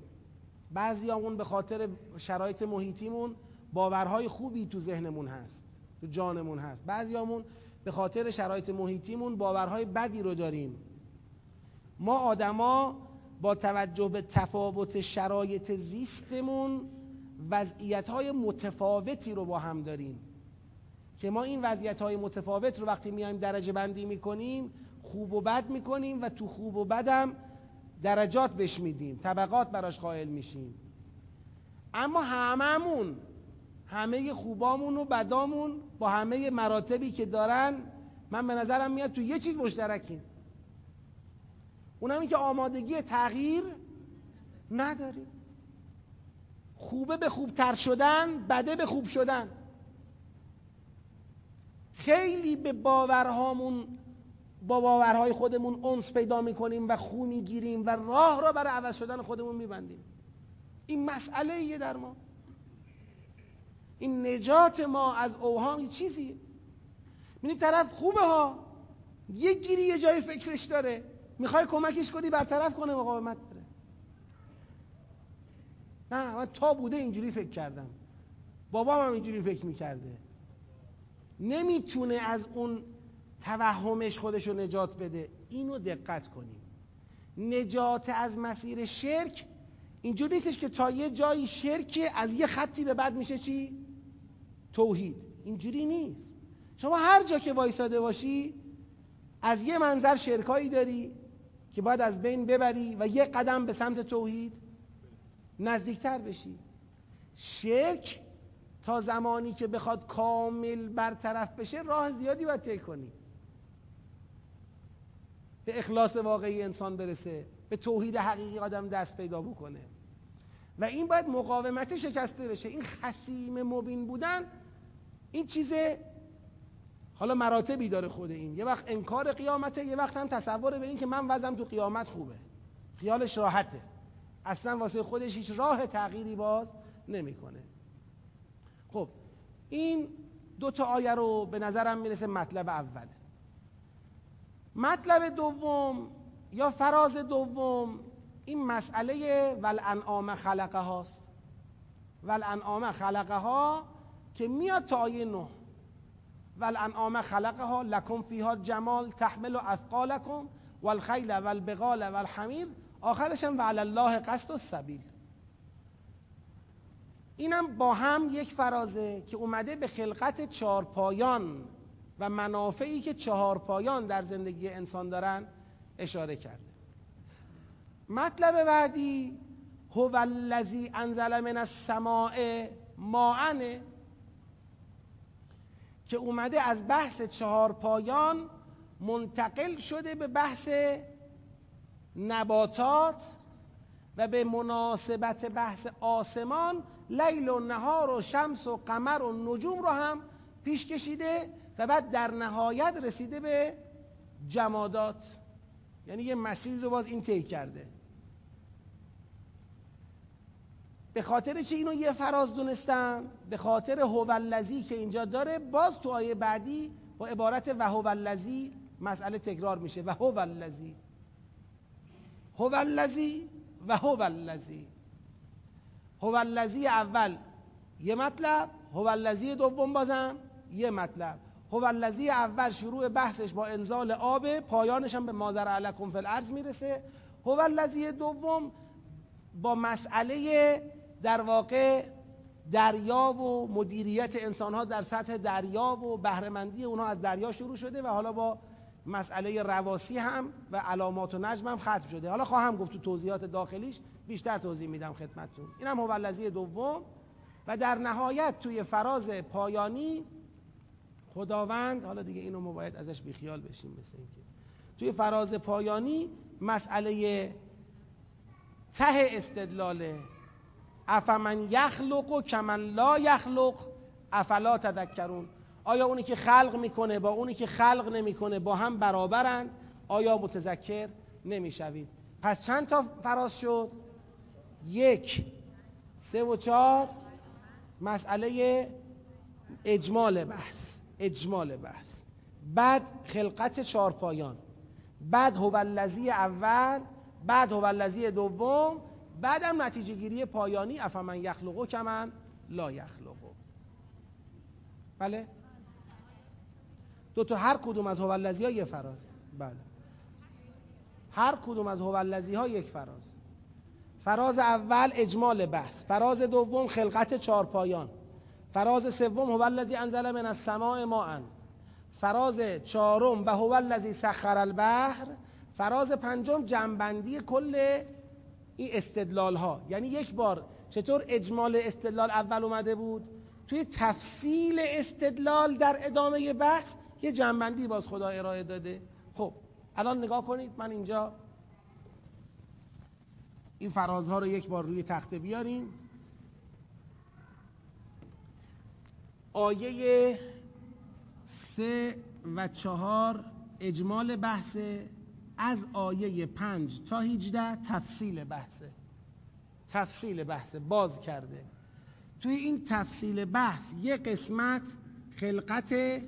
بعضی اون به خاطر شرایط محیطیمون باورهای خوبی تو ذهنمون هست تو جانمون هست. بعضی همون به خاطر شرایط محیطیمون باورهای بدی رو داریم. ما آدما با توجه به تفاوت شرایط زیستمون وضعیت های متفاوتی رو با هم داریم. که ما این وضعیت های متفاوت رو وقتی میایم درجه بندی می‌کنیم خوب و بد می‌کنیم و تو خوب و بدم درجات بهش میدیم طبقات براش قائل میشیم. اما هممون همه خوبامون و بدامون با همه مراتبی که دارن من به نظرم میاد تو یه چیز مشترکیم. اونم این که آمادگی تغییر نداریم خوبه به خوبتر شدن بده به خوب شدن. خیلی به باورهامون با باورهای خودمون اونس پیدا می‌کنیم و خو می‌گیریم و راه را برای عوض شدن خودمون میبندیم. این مسئله ایه در ما. این نجات ما از اوهام یه چیزیه. می‌بینی طرف خوبه ها یه گیری یه جای فکرش داره. می‌خوای کمکش کنی برطرف کنه مقاومت داره نه من تا بوده اینجوری فکر کردم. بابام هم اینجوری فکر می‌کرده. نمی‌تونه از اون توهمش خودش رو نجات بده. اینو دقت کنیم. نجات از مسیر شرک اینجور نیستش که تا یه جایی شرک از یه خطی به بعد میشه چی؟ توحید. اینجوری نیست. شما هر جا که وایساده باشی از یه منظر شرکایی داری. که باید از بین ببری و یه قدم به سمت توحید نزدیکتر بشی. شرک تا زمانی که بخواد کامل برطرف بشه راه زیادی باید طی کنی. به اخلاص واقعی انسان برسه به توحید حقیقی آدم دست پیدا بکنه. و این باید مقاومت شکسته بشه. این خسیم مبین بودن این چیز حالا مراتبی داره خود این. یه وقت انکار قیامته یه وقت هم تصور به این که من وزم تو قیامت خوبه. خیالش راحته. اصلا واسه خودش هیچ راه تغییری باز نمی‌کنه. خب این دو تا آیه رو به نظرم می‌رسه مطلب اوله. مطلب دوم یا فراز دوم این مسئله والانعام خلقه هاست والانعام خلقه ها که میاد تا آیه نه. والانعام خلقه ها لکم فیها جمال تحمل و اثقالکم والخیل والبغال والحمیر. آخرش هم وعلى الله قصد و سبیل. اینم با هم یک فرازه که اومده به خلقت چهارپایان و منافعی که چهارپایان در زندگی انسان دارن اشاره کرده. مطلب بعدی هو الذی انزل من السماء ماعنه که اومده از بحث چهارپایان منتقل شده به بحث نباتات و به مناسبت بحث آسمان لیل و نهار و شمس و قمر و نجوم رو هم پیش کشیده و بعد در نهایت رسیده به جمادات. یعنی یه مسیر رو باز این طی کرده. به خاطر چی اینو یه فراز دونستم؟ به خاطر هواللزی که اینجا داره باز تو آیه بعدی با عبارت و هواللزی مسئله تکرار میشه. و هواللزی هواللزی و هواللزی هواللزی اول یه مطلب هواللزی دوم بازم یه مطلب. هواللزی اول شروع بحثش با انزال آب پایانش هم به مازر علکم فی الارض می‌رسه. هواللزی دوم با مسئله در واقع دریا و مدیریت انسان ها در سطح دریا و بهرهمندی اونها از دریا شروع شده و حالا با مسئله رواسی هم و علامات و نجم هم ختم شده. حالا خواهم گفت تو توضیحات داخلیش بیشتر توضیح میدم خدمتتون. اینم هوالذی دوم و در نهایت توی فراز پایانی خداوند حالا دیگه اینو ما باید ازش بیخیال بشیم مثل اینکه. توی فراز پایانی مسئله ته استدلاله افمن یخلق و کمن لا یخلق افلا تذکرون. آیا اونی که خلق می‌کنه با اونی که خلق نمی‌کنه با هم برابرند؟ آیا متذکر؟ نمی‌شوید. پس چند تا فراز شد؟ یک سه و چهار. مسئله اجمال بحث اجمال بحث. بعد خلقت چهار پایان بعد هواللزی اول بعد هواللزی دوم بعدم نتیجه گیری پایانی افمن یخلقو کمن لا یخلقو. بله؟ دو تا هر کدوم از هواللزی ها یه فراز. بله. هر کدوم از هواللزی ها یک فراز. فراز اول اجمال بحث. فراز دوم خلقت چارپایان فراز سوم هو الذی انزل من السماء ماء فراز چهارم و هو الذی سخر البحر. فراز پنجم جنبندی کل این استدلال ها یعنی یک بار چطور اجمال استدلال اول اومده بود؟ توی تفصیل استدلال در ادامه بحث یه جنبندی باز خدا ارائه داده. خب الان نگاه کنید من اینجا این فرازها رو یک بار روی تخته بیاریم. آیه سه و چهار اجمال بحثه. از آیه پنج تا هیجده تفصیل بحثه تفصیل بحثه باز کرده. توی این تفصیل بحث یه قسمت خلقت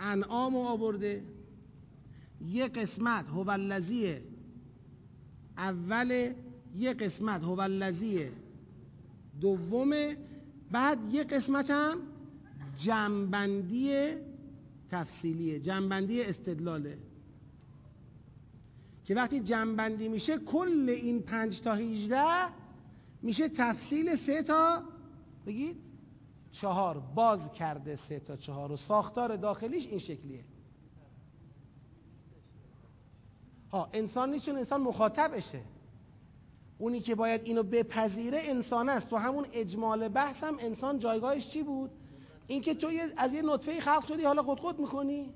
انعام آورده. یه قسمت هوالذی اول یه قسمت هوالذی دومه بعد یه قسمت هم جنبندی تفصیلیه جنبندی استدلاله. که وقتی جنبندی میشه کل این پنج تا هیجده میشه تفصیل سه تا بگید؟ چهار باز کرده سه تا چهار و ساختار داخلیش این شکلیه. ها انسان نیست چون انسان مخاطبشه. اونی که باید اینو بپذیره انسان است. تو همون اجمال بحث هم انسان جایگاهش چی بود؟ اینکه تو از یه نطفه خلق شدی حالا خود خود می‌کنی؟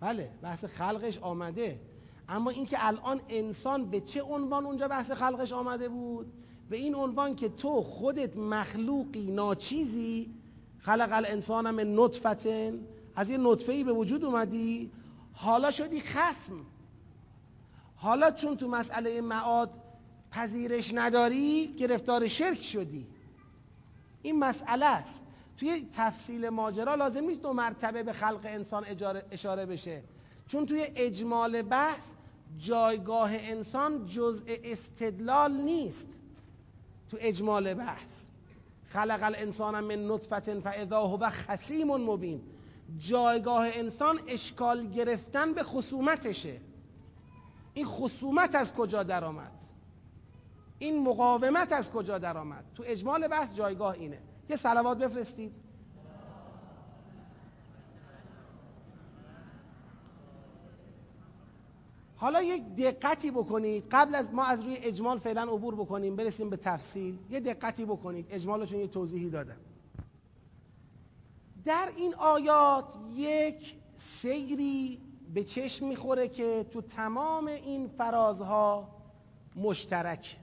بله بحث خلقش آمده. اما اینکه الان انسان به چه عنوان اونجا بحث خلقش آمده بود؟ به این عنوان که تو خودت مخلوقی ناچیزی خلق الانسان من نطفتن. از یه نطفه ای به وجود اومدی حالا شدی خسم حالا چون تو مسئله معاد پذیرش نداری گرفتار شرک شدی. این مسئله است. توی تفصیل ماجرا لازم نیست دو مرتبه به خلق انسان اشاره بشه. چون توی اجمال بحث جایگاه انسان جزء استدلال نیست تو اجمال بحث. خلق الانسان من نطفت فاذا هو خصیم مبین. جایگاه انسان اشکال گرفتن به خصومتشه. این خصومت از کجا درآمد؟ این مقاومت از کجا درآمد؟ تو اجمال بحث جایگاه اینه. یه سلوات بفرستید. حالا یک دقتی بکنید. قبل از ما از روی اجمال فعلا عبور بکنیم برسیم به تفصیل. یه دقتی بکنید. اجمالشون یه توضیحی دادم. در این آیات یک سیری به چشم می‌خوره که تو تمام این فرازها مشترک.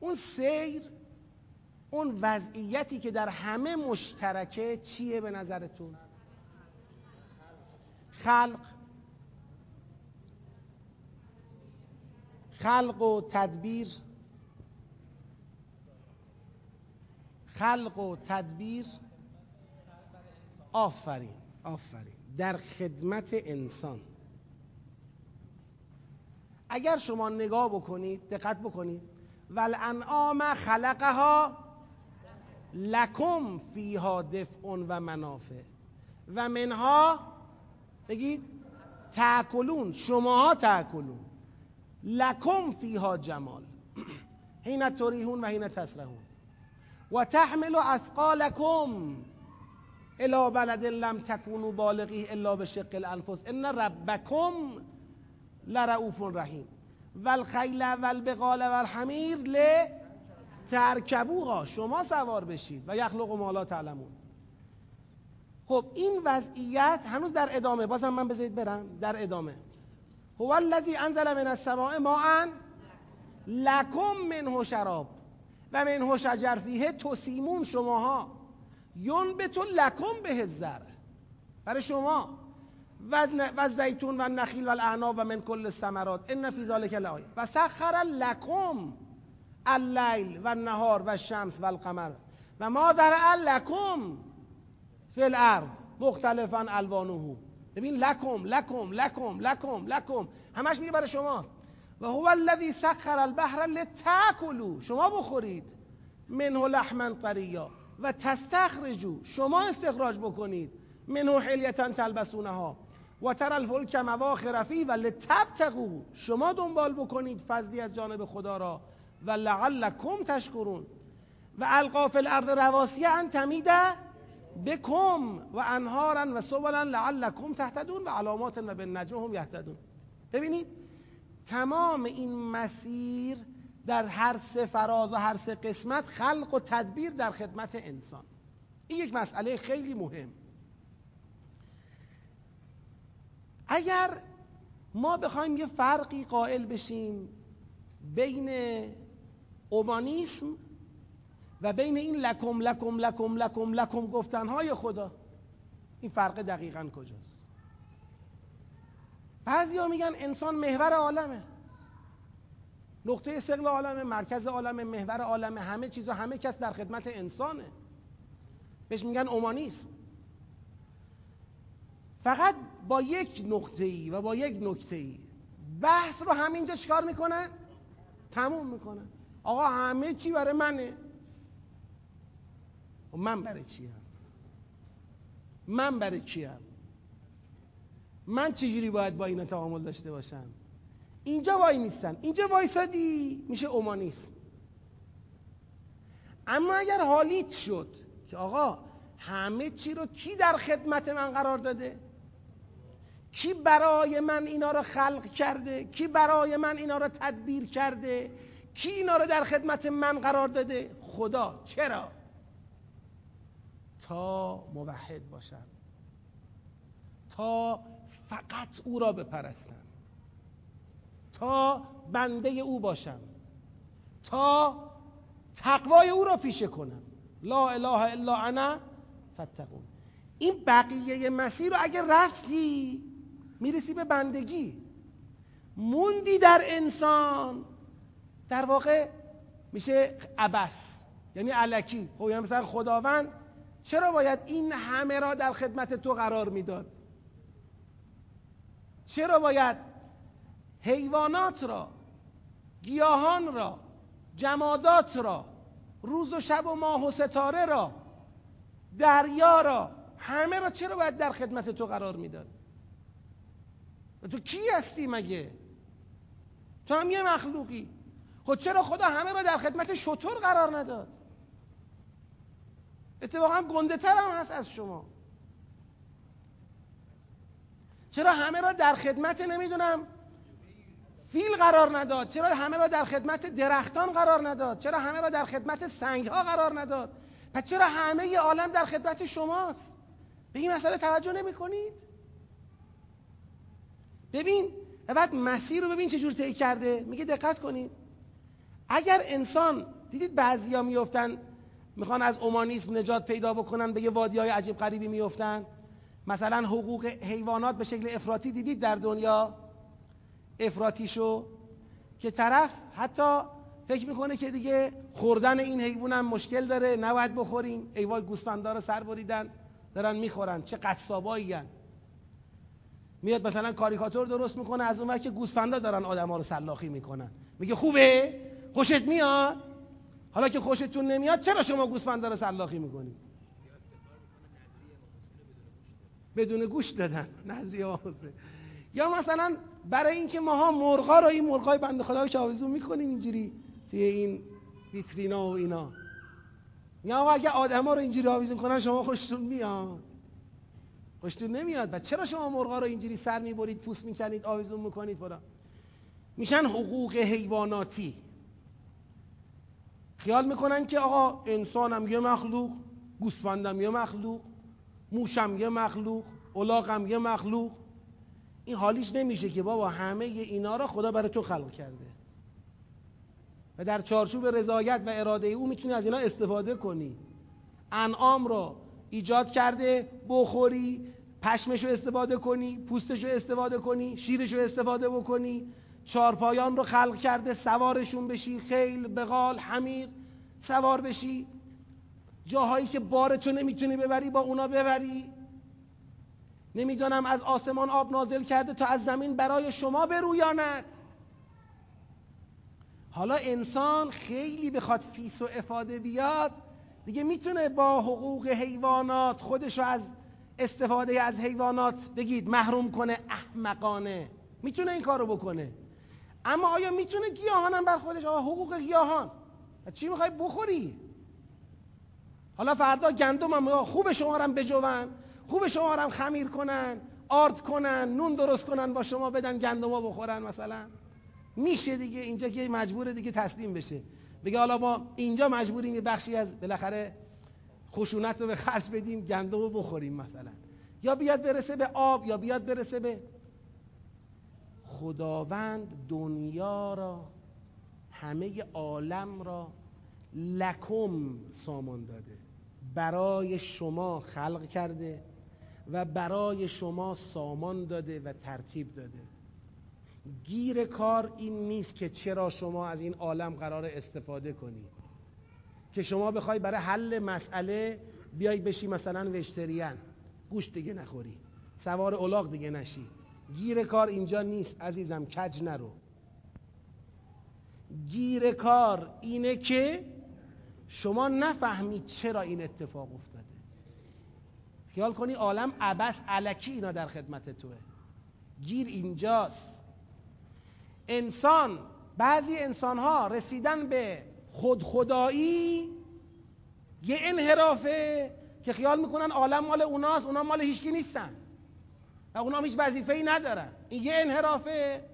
اون سیر اون وضعیتی که در همه مشترکه چیه به نظرتون؟ خلق. خلق و تدبیر. خلق و تدبیر. آفرین آفرین. در خدمت انسان. اگر شما نگاه بکنید دقت بکنید. والانعام خلقها لکم فیها دفع و منافع. و منها بگید تاکلون شماها تاکلون لکم فیها جمال. حین تریحون و حین تسرحون. و تحمل اثقالکم الى بلد لم تکونوا بالغی الا به شق الانفس. ان ربکم لرؤوف رحیم. والخیل والبقال والحمیر ل ترکبوها شما سوار بشید و یخلق ما لا تعلمون. خب این وضعیت هنوز در ادامه. بازم من بذارید برم. در ادامه. هو الذی انزل من السماء ماء لکم منه شراب و منه شجر فیه تسیمون. شماها ینبت لکم به زر برای شما. و زیتون و نخیل و الاعناب و من کل الثمرات. ان فی ذلک لآیه. و سخر لکم اللیل و النهار و الشمس و القمر. و ما در لکم فی الارض مختلفا الوانه ببین لکم لکم لکم لکم لکم. همش میگه برای شما. و هو الذی سخر البحر لتاکلوا. شما بخورید. منه لحما طریا. و تستخرجو شما استخراج بکنید. منه حلیتا تلبسونها. و تر الفلک مواخر فی و لتبتغوا. شما دنبال بکنید فضلی از جانب خدا را. و لعلکم تشکرون. و القا فی الارض ان تمیده بکم و انهارا و سبلا لعلکم تهتدون و علامات و به هم یهتدون. ببینید تمام این مسیر در هر سه فراز و هر سه قسمت خلق و تدبیر در خدمت انسان. این یک مسئله خیلی مهم. اگر ما بخوایم یه فرقی قائل بشیم بین اومانیسم و بین این لکم لکم لکم لکم لکم گفتنهای خدا این فرق دقیقا کجاست؟ بعضی میگن انسان محور عالمه. نقطه سقل عالمه مرکز عالمه محور عالمه همه چیزا همه کس در خدمت انسانه. بهش میگن اومانیسم. فقط با یک نقطه ای و با یک نکته ای بحث رو همینجا چیکار می‌کنن؟ تموم می‌کنن. آقا همه چی برای منه. و من برای چیم من برای کیم من چجوری باید با اینا تعامل داشته باشم؟ اینجا وای میستن. اینجا وایسادی. میشه اومانیسم. اما اگر حالیت شد که آقا همه چی رو کی در خدمت من قرار داده؟ کی برای من اینا رو خلق کرده؟ کی برای من اینا رو تدبیر کرده؟ کی اینا رو در خدمت من قرار داده؟ خدا. چرا؟ تا موحد باشم. تا فقط او را بپرستم. تا بنده او باشم. تا تقوای او را پیشه کنم. لا اله الا انا فتقون این بقیه مسیر رو اگر رفتی می‌رسی به بندگی. موندی در انسان. در واقع میشه عبس یعنی علکی. خب یعنی مثلا خداوند چرا باید این همه را در خدمت تو قرار می‌داد؟ چرا باید حیوانات را گیاهان را جمادات را روز و شب و ماه و ستاره را دریا را همه را چرا باید در خدمت تو قرار می‌داد؟ تو کی هستی مگه؟ تو هم یه مخلوقی. خب چرا خدا همه را در خدمت شطور قرار نداد؟ اتفاقا گنده تر هم هست از شما. چرا همه را در خدمت نمی‌دونم؟ فیل قرار نداد. چرا همه را در خدمت درختان قرار نداد؟ چرا همه را در خدمت سنگ ها قرار نداد؟ پس چرا همه عالم در خدمت شماست؟ به این مسئله توجه نمی کنید ببین بعد مسیر رو ببین چه جور طی کرده. میگه دقت کنید. اگر انسان دیدید بعضیا میفتن می‌خوان از اومانیسم نجات پیدا بکنن به یه وادی های عجیب غریبی میفتن مثلا حقوق حیوانات به شکل افراطی دیدید در دنیا؟ افراطی شو که طرف حتی فکر می‌کنه که دیگه خوردن این حیوان هم مشکل داره نباید بخوریم. ای وای گوسفندا رو سر بریدن دارن می‌خورن. چه قصابایی میاد مثلا کاریکاتور درست می‌کنه از اون که گوسفندا دارن آدما رو سلاخی می‌کنن. میگه خوبه؟ خوشت میاد؟ حالا که خوشتون نمیاد چرا شما گوسفندا رو سلاخی می‌کنید بدون گوش دادن. نظریه یا مثلا برای اینکه ماها مرغا رو این مرغای بنده خدا رو که می‌کنیم اینجوری توی این ویترینا و اینا. یا آقا اگه آدما رو اینجوری آویزون کنن شما خوشتون میاد. خوشتون نمیاد. و چرا شما مرغا رو اینجوری سر می‌برید پوست می‌کنید آویزون می‌کنید؟ فرا میشن حقوق حیواناتی. خیال می‌کنن که آقا انسانم یه مخلوق گوسفندم یه مخلوق موشم یه مخلوق الاغم یه مخلوق. این حالیش نمیشه که بابا همه اینا را خدا برای تو خلق کرده. و در چارچوب رضایت و اراده او می‌تونی از اینا استفاده کنی. انعام رو ایجاد کرده بخوری پشمش رو استفاده کنی پوستش رو استفاده کنی شیرش رو استفاده بکنی. چارپایان رو خلق کرده سوارشون بشی خیل بغال حمیر سوار بشی. جاهایی که بار تو نمی‌تونی ببری با اونا ببری. نمی‌دانم از آسمان آب نازل کرده تا از زمین برای شما برویاند حالا انسان خیلی بخواد فیس و افاده بیاد. دیگه می‌تونه با حقوق حیوانات خودش رو از استفاده از حیوانات بگید محروم کنه احمقانه. می‌تونه این کارو بکنه. اما آیا می‌تونه گیاهان هم بر خودش؟ آقا حقوق گیاهان. چی می‌خوای بخوری؟ حالا فردا گندم هم خوب شما رو بجوون خوب شما رو خمیر کنن آرد کنن نون درست کنن با شما بدن گندم ها بخورن مثلا. میشه دیگه اینجا که مجبور دیگه تسلیم بشه. بگه حالا ما اینجا مجبوریم یه بخشی از بالاخره خشونت رو به خرج بدیم گندم رو بخوریم مثلا. یا بیاد برسه به آب یا بیاد برسه به خداوند دنیا را همه عالم را لکم سامان داده. برای شما خلق کرده و برای شما سامان داده و ترتیب داده. گیر کار این نیست که چرا شما از این عالم قرار استفاده کنی. که شما بخوای برای حل مسئله بیای بشی مثلا وشتریان گوشت دیگه نخوری. سوار الاغ دیگه نشی. گیر کار اینجا نیست عزیزم کج نرو. گیر کار اینه که شما نفهمید چرا این اتفاق افتاده. خیال کنی عالم عبس علکی اینا در خدمت توه. گیر اینجاست. انسان بعضی انسان ها رسیدن به خود خدایی یه انحرافه که خیال می‌کنن عالم مال اوناست اونا مال هیچکی نیستن. و اونا هیچ وظیفه ای ندارن. این یه انحرافه.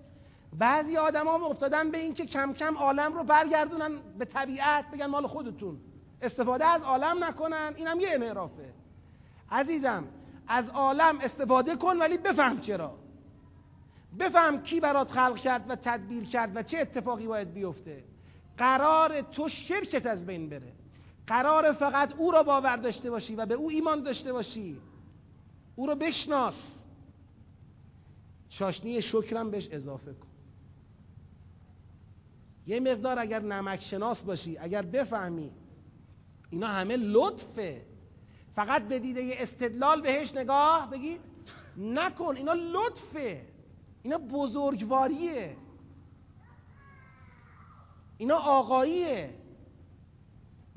بعضی آدما افتادن به این که کم کم عالم رو برگردونن به طبیعت بگن مال خودتون. استفاده از عالم نکنن اینم یه انحرافه. عزیزم از عالم استفاده کن ولی بفهم چرا. بفهم کی برات خلق کرد و تدبیر کرد و چه اتفاقی باید بیفته. قرار تو شرکت از بین بره. قرار فقط او را باور داشته باشی و به او ایمان داشته باشی. او رو بشناس. چاشنی شکرم بهش اضافه کن. یه مقدار اگر نمک شناس باشی اگر بفهمی اینا همه لطفه. فقط به دیده استدلال بهش نگاه بگید نکن اینا لطفه. اینا بزرگواریه. اینا آقاییه.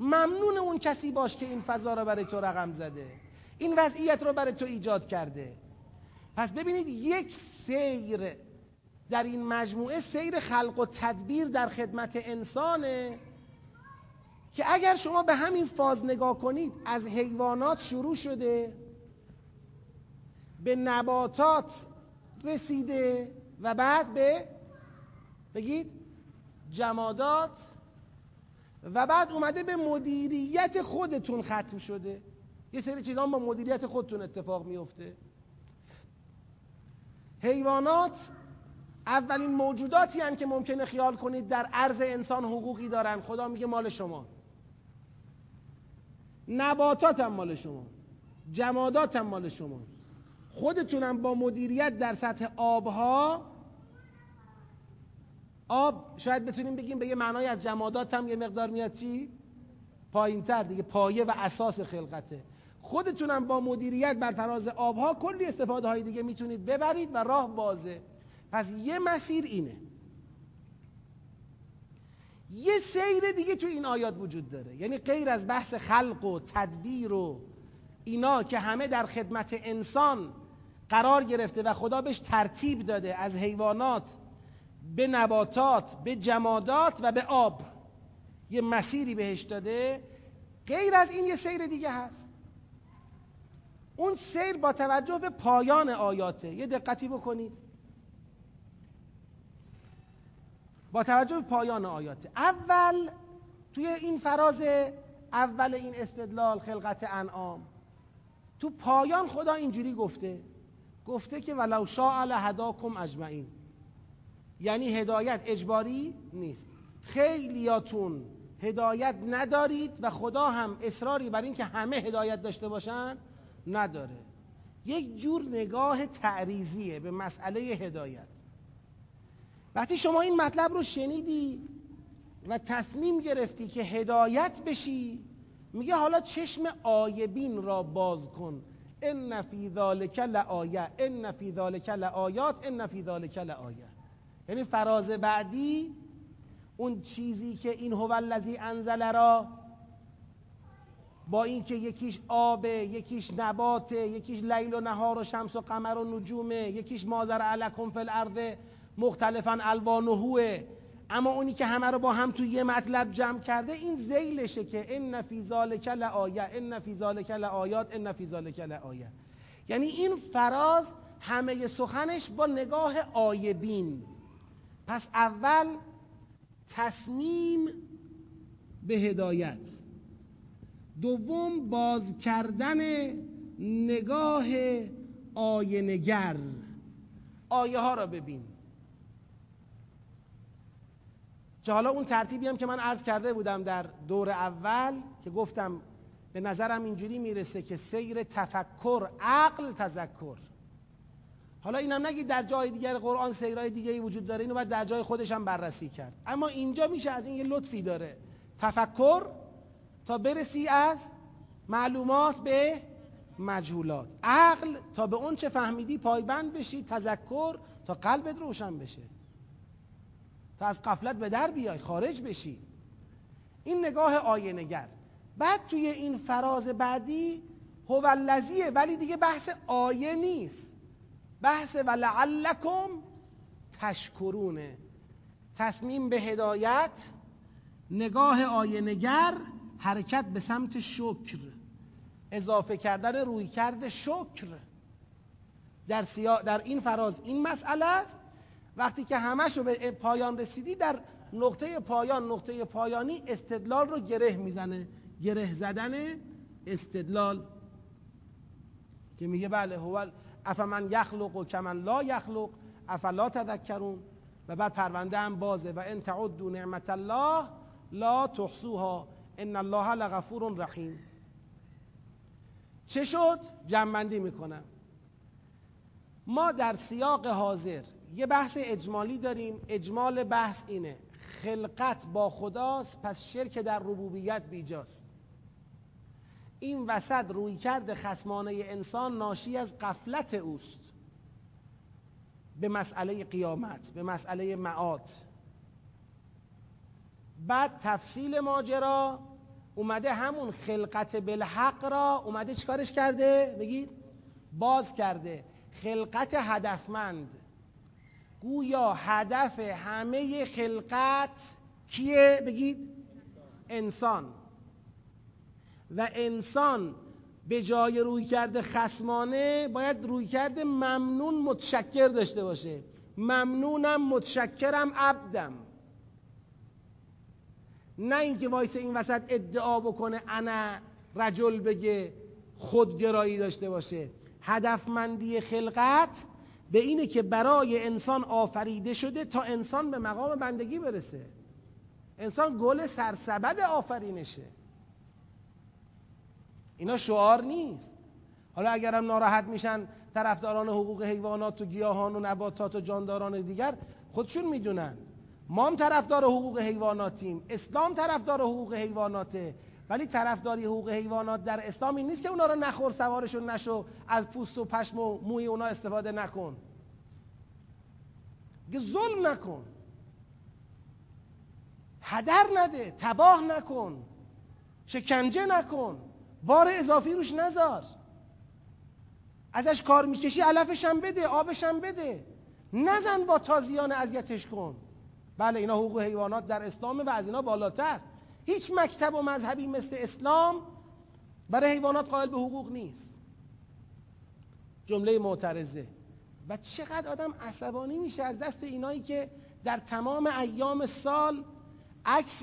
ممنون اون کسی باش که این فضا رو برای تو رقم زده. این وضعیت رو برای تو ایجاد کرده. پس ببینید یک سیر در این مجموعه سیر خلق و تدبیر در خدمت انسانه که اگر شما به همین فاز نگاه کنید از حیوانات شروع شده به نباتات رسیده و بعد به بگید جمادات و بعد اومده به مدیریت خودتون ختم شده. یه سری چیزان با مدیریت خودتون اتفاق میفته. حیوانات اولین موجوداتی هن که ممکنه خیال کنید در عرض انسان حقوقی دارن. خدا میگه مال شما. نباتات هم مال شما. جمادات هم مال شما. خودتونم با مدیریت در سطح آبها آب شاید بتونیم بگیم به یه معنای از جمادات هم یه مقدار میاد چی؟ پایین تر دیگه پایه و اساس خلقته. خودتونم با مدیریت بر فراز آبها کلی استفاده های دیگه می‌تونید ببرید و راه بازه. پس یه مسیر اینه. یه سیر دیگه تو این آیات وجود داره. یعنی غیر از بحث خلق و تدبیر و اینا که همه در خدمت انسان قرار گرفته و خدا بهش ترتیب داده از حیوانات به نباتات به جمادات و به آب. یه مسیری بهش داده. غیر از این یه سیر دیگه هست. اون سیر با توجه به پایان آیاته. یه دقتی بکنید. با توجه به پایان آیاته. اول توی این فراز اول این استدلال خلقت انعام تو پایان خدا اینجوری گفته. گفته که ولو شاء لهداکم اجمعین. یعنی هدایت اجباری نیست. خیلیاتون هدایت ندارید و خدا هم اصراری بر این که همه هدایت داشته باشن. نداره. یک جور نگاه تعریزیه به مسئله هدایت. وقتی شما این مطلب رو شنیدی و تصمیم گرفتی که هدایت بشی میگه حالا چشم آیبین را باز کن. ان فی ذالک لآیه ان فی ذالک لآیات ان فی ذالک لآیه. یعنی فراز بعدی اون چیزی که این هو الذی انزل را با اینکه یکیش آبه یکیش نباته یکیش لیل و نهار و شمس و قمر و نجومه یکیش مازر علکم فی الارض مختلفا الوانهوه اما اونی که همه رو با هم توی یه مطلب جمع کرده این زیلشه که ان فی ذالک لآیه ان فی ذالک لآیات ان فی ذالک لآیه. یعنی این فراز همه سخنش با نگاه آیبین. پس اول تصمیم به هدایت. دوم باز کردن نگاه آینگر. آیه ها را ببین. که حالا اون ترتیبی هم که من عرض کرده بودم در دور اول که گفتم به نظرم اینجوری می‌رسه که سیر تفکر عقل تذکر. حالا اینم نگید در جای دیگر قرآن سیرهای دیگه ای وجود داره اینو باید در جای خودش هم بررسی کرد. اما اینجا میشه از این یه لطفی داره. تفکر تا برسی از معلومات به مجهولات. عقل تا به اون چه فهمیدی پایبند بشی تذکر تا قلبت روشن بشه. تا از قفلت به در بیای خارج بشی. این نگاه آینگر بعد توی این فراز بعدی هو الذیه ولی دیگه بحث آیه نیست. بحث ولعلکم تشکرونه. تصمیم به هدایت نگاه آینگر حرکت به سمت شکر اضافه کردن روی کرد شکر. در, سیا... در این فراز این مسئله است. وقتی که همش رو به پایان رسیدی در نقطه پایان نقطه پایانی استدلال رو گره می‌زنه. گره زدن استدلال. که میگه بله هو افمن یخلق و کمن لا یخلق افلا تذکرون. و بعد پرونده هم بازه. و ان تعدوا نعمت الله لا تحصوها. ان الله لغفور رحیم. چه شد؟ جنبندی می‌کنم. ما در سیاق حاضر یه بحث اجمالی داریم. اجمال بحث اینه. خلقت با خداست پس شرک در ربوبیت بیجاست. این وسط روی کرد خسمانه انسان ناشی از قفلت اوست. به مسئله قیامت به مسئله معاد. بعد تفصیل ماجرا اومده همون خلقت بالحق را اومده چیکارش کرده؟ بگید باز کرده. خلقت هدفمند. گویا هدف همه خلقت کیه؟ بگید انسان. و انسان به جای روی کرده خسمانه باید روی کرده ممنون متشکر داشته باشه. ممنونم متشکرم عبدم. نه اینکه وایس این وسط ادعا بکنه انا رجل بگه خودگرایی داشته باشه. هدفمندی خلقت به اینه که برای انسان آفریده شده تا انسان به مقام بندگی برسه. انسان گل سرسبد آفرینشه. اینا شعار نیست. حالا اگرم ناراحت میشن طرفداران حقوق حیوانات و گیاهان و نباتات و جانداران دیگر خودشون می‌دونن. ما هم طرفدار حقوق حیواناتیم. اسلام طرفدار حقوق حیواناته. ولی طرفداری حقوق حیوانات در اسلام این نیست که اونا رو نخور سوارشون نشو از پوست و پشم و موی اونا استفاده نکن. ظلم نکن. هدر نده تباه نکن. شکنجه نکن. بار اضافی روش نذار. ازش کار می‌کشی علفش هم بده آبش هم بده. نزن با تازیان اذیتش کن. بله اینا حقوق حیوانات در اسلام و از اینا بالاتر. هیچ مکتب و مذهبی مثل اسلام برای حیوانات قائل به حقوق نیست. جمله معترضه. و چقدر آدم عصبانی میشه از دست اینایی که در تمام ایام سال عکس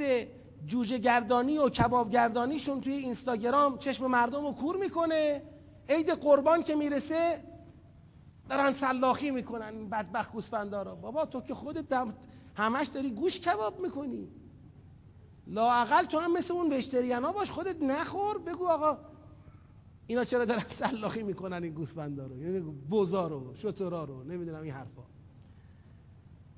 جوجه گردانی و کباب گردانیشون توی اینستاگرام چشم مردم رو کور می‌کنه. عید قربان که می‌رسه دارن سلاخی می‌کنن این بدبخت گوسفندا رو. بابا تو که خودت همش داری گوش کباب می‌کنی. لااقل تو هم مثل اون وشتریانا باش خودت نخور بگو آقا اینا چرا دارن سلاخی می‌کنن این گوسفندا رو؟ یعنی بوزا رو شترا رو نمی‌دونم این حرفا.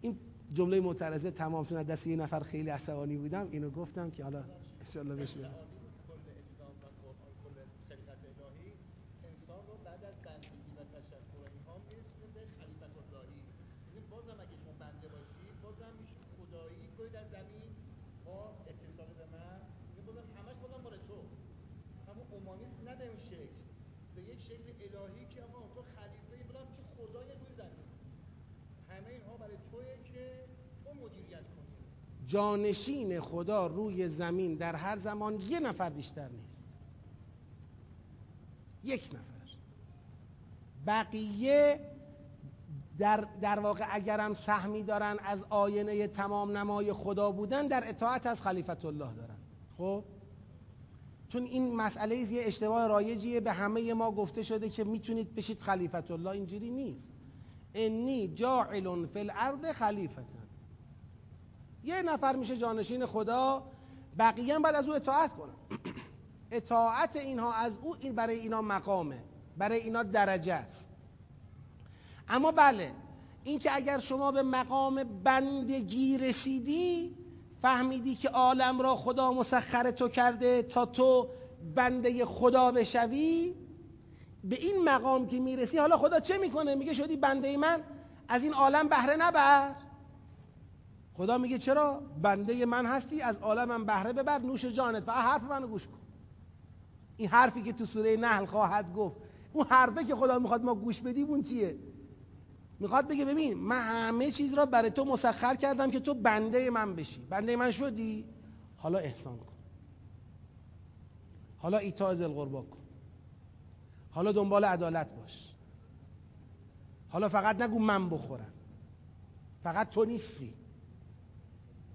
این جمله معترضه تمام چون دست یه نفر خیلی عصبانی بودم اینو گفتم که حالا ان بهش برسیم نه به اون شکل به یک شکل الهی که آقا تو خلیفه بلا میشه خدای روی زمین همه اینها برای توی که تو مدیریت کنی جانشین خدا روی زمین در هر زمان یه نفر بیشتر نیست. یک نفر. بقیه در, در واقع اگرم سهمی دارن از آینه تمام نمای خدا بودن در اطاعت از خلیفت الله دارن. خب؟ چون این مسئله یه اشتباه رایجیه به همه ما گفته شده که می‌تونید بشید خلیفت الله اینجوری نیست. انی جاعل فی الارض یه نفر میشه جانشین خدا بقیه هم از او اطاعت کنن. اطاعت اینها از او این برای اینا مقامه برای اینا درجه است. اما بله اینکه اگر شما به مقام بندگی رسیدی فهمیدی که عالم را خدا مسخر تو کرده تا تو بنده خدا بشوی به این مقام که می‌رسی حالا خدا چه می‌کنه؟ میگه شدی بنده من؟ از این عالم بهره نبر. خدا میگه چرا بنده من هستی؟ از عالمم بهره ببر نوش جانت. و حرف منو گوش کن. این حرفی که تو سوره نحل خواهد گفت اون حرفه که خدا می‌خواد ما گوش بدیم اون چیه؟ می‌خواد بگه ببین من همه چیز را برای تو مسخر کردم که تو بنده من بشی. بنده من شدی؟ حالا احسان کن. حالا ایتا القربا کن. حالا دنبال عدالت باش. حالا فقط نگو من بخورم. فقط تو نیستی.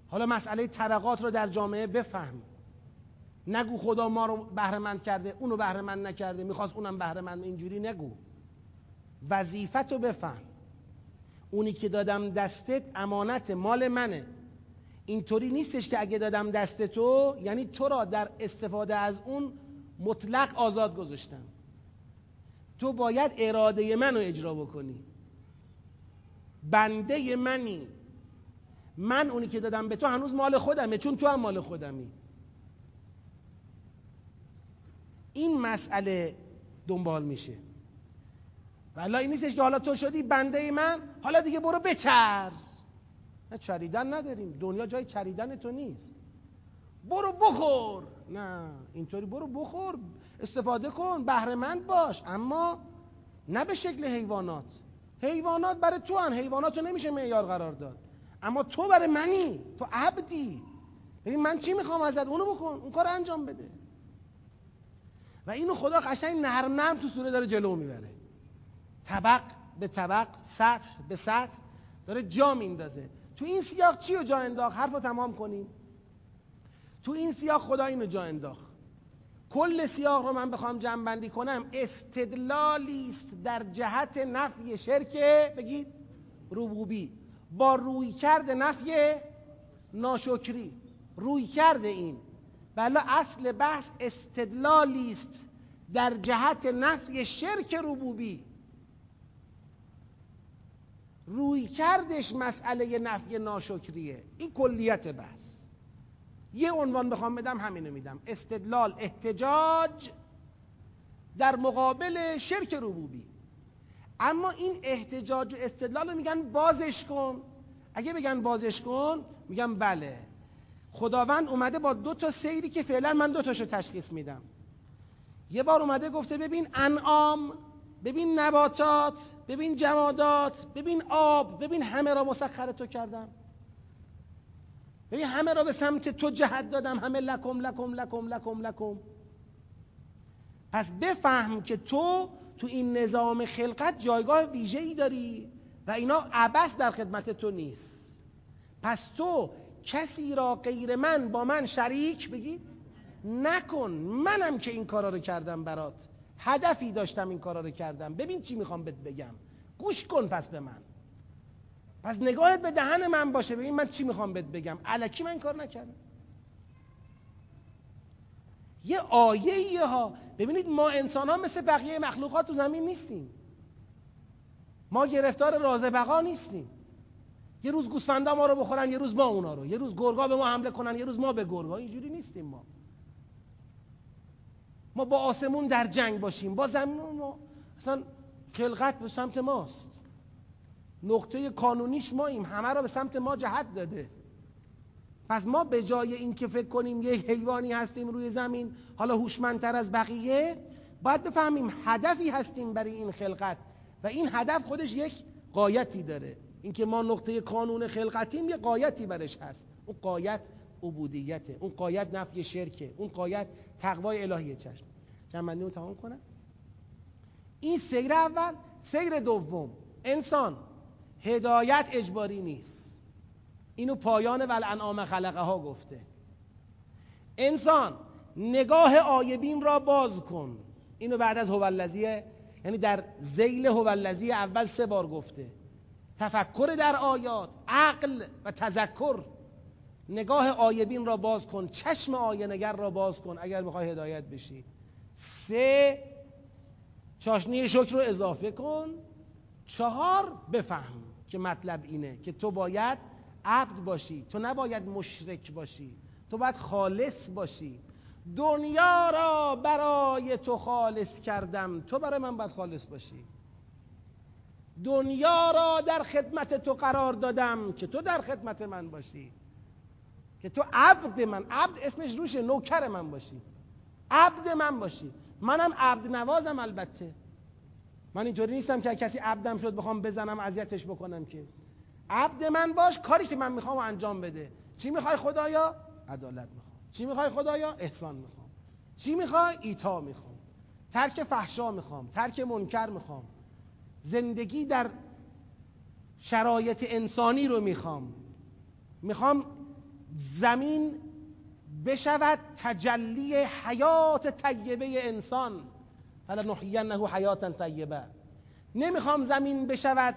حالا مسئله طبقات رو در جامعه بفهم. نگو خدا ما رو بهرهمند کرده اونو بهرهمند نکرده می‌خواست اونم بهرهمند اینجوری نگو. وظیفت رو بفهم. اونی که دادم دستت امانت مال منه. اینطوری نیستش که اگه دادم دست تو یعنی تو را در استفاده از اون مطلق آزاد گذاشتم. تو باید اراده منو اجرا بکنی. بنده منی. من اونی که دادم به تو هنوز مال خودمه چون تو هم مال خودمی. این مسئله دنبال میشه. ولی این نیستش که حالا تو شدی بنده من حالا دیگه برو بچر. نه چریدن نداریم. دنیا جای چریدن تو نیست. برو بخور. نه اینطوری برو بخور. استفاده کن بهرهمند باش. اما نه به شکل حیوانات. حیوانات برای تو هن. حیوانات رو نمیشه معیار قرار داد. اما تو برای منی. تو عبدی. ببین من چی می‌خوام ازت؟ اونو بکن. اون کار انجام بده. و اینو خدا قشنگ نرم نرم تو سوره داره جلو می‌بره. طبق به طبق سطح به سطح داره جا میندازه. تو این سیاق چی رو جا انداخت؟ حرف رو تمام کنیم. تو این سیاق خدا اینو جا انداخت. کل سیاق رو من بخوام جمع بندی کنم. استدلالی است در جهت نفی شرک بگید ربوبی. با روی کرد نفی ناشکری. روی کرده این. بلا اصل بحث استدلالی است در جهت نفی شرک ربوبی. روی کردش مسئله نفی ناشکریه. این کلیت بحث. یه عنوان بخوام بدم همینو میدم. استدلال احتجاج در مقابل شرک ربوبی. اما این احتجاج و استدلال رو میگن بازش کن. اگه بگن بازش کن میگم بله. خداوند اومده با دو تا سیری که فعلا من دو تاشو تشخیص میدم. یه بار اومده گفته ببین انعام ببین نباتات ببین جمادات ببین آب ببین همه را مسخر تو کردم. ببین همه را به سمت تو جهت دادم. همه لکم لکم لکم لکم لکم. پس بفهم که تو تو این نظام خلقت جایگاه ویژه ای داری و اینا عبس در خدمت تو نیست. پس تو کسی را غیر من با من شریک بگید نکن. منم که این کارا رو کردم برات. هدفی داشتم این کارا رو کردم. ببین چی می‌خوام بهت بگم. گوش کن پس به من. پس نگاهت به دهن من باشه. ببین من چی می‌خوام بهت بگم. علکی من کار نکردم. یه آیه ها ببینید ما انسان ها مثل بقیه مخلوقات تو زمین نیستیم. ما گرفتار راز بقا نیستیم. یه روز گوسفندا ما رو بخورن یه روز ما اونا رو. یه روز گرگا به ما حمله کنن یه روز ما به گرگا. اینجوری نیستیم ما. ما با آسمون در جنگ باشیم. با زمین ما. اصلا خلقت به سمت ماست. نقطه کانونیش ماییم. همه را به سمت ما جهت داده. پس ما به جای اینکه فکر کنیم یه حیوانی هستیم روی زمین حالا هوشمندتر از بقیه باید بفهمیم هدفی هستیم برای این خلقت. و این هدف خودش یک قایتی داره. اینکه ما نقطه کانون خلقتیم یه قایتی برش هست. اون قایت عبودیته اون قایت نفی شرکه اون قایت تقوای الهی چشم. چند رو تمام کنم؟ این سیر اول سیر دوم. انسان هدایت اجباری نیست. اینو پایان ولانعام خلقه ها گفته. انسان نگاه آیبین را باز کن. اینو بعد از هوالذیه یعنی در زیل هوالذی اول سه بار گفته. تفکر در آیات عقل و تذکر. نگاه آیبین را باز کن چشم آینگر را باز کن اگر می‌خوای هدایت بشی. سه چاشنی شکر رو اضافه کن. چهار بفهم که مطلب اینه که تو باید عبد باشی. تو نباید مشرک باشی. تو باید خالص باشی. دنیا را برای تو خالص کردم. تو برای من باید خالص باشی. دنیا را در خدمت تو قرار دادم که تو در خدمت من باشی. که تو عبد من. عبد اسمش روشه. نوکر من باشی. عبد من باشی. منم عبد نوازم البته. من اینطوری نیستم که کسی عبدم شد بخوام بزنم اذیتش بکنم که. عبد من باش کاری که من می‌خوام انجام بده. چی می‌خوای خدایا؟ عدالت می‌خوام. چی می‌خوای خدایا؟ احسان می‌خوام. چی می‌خوای؟ ایتا می‌خوام. ترک فحشا می‌خوام. ترک منکر می‌خوام. زندگی در شرایط انسانی رو می‌خوام. می‌خوام زمین بشود تجلی حیات طیبه انسان. فلنحینه حیاتا طیبه. نمی‌خوام زمین بشود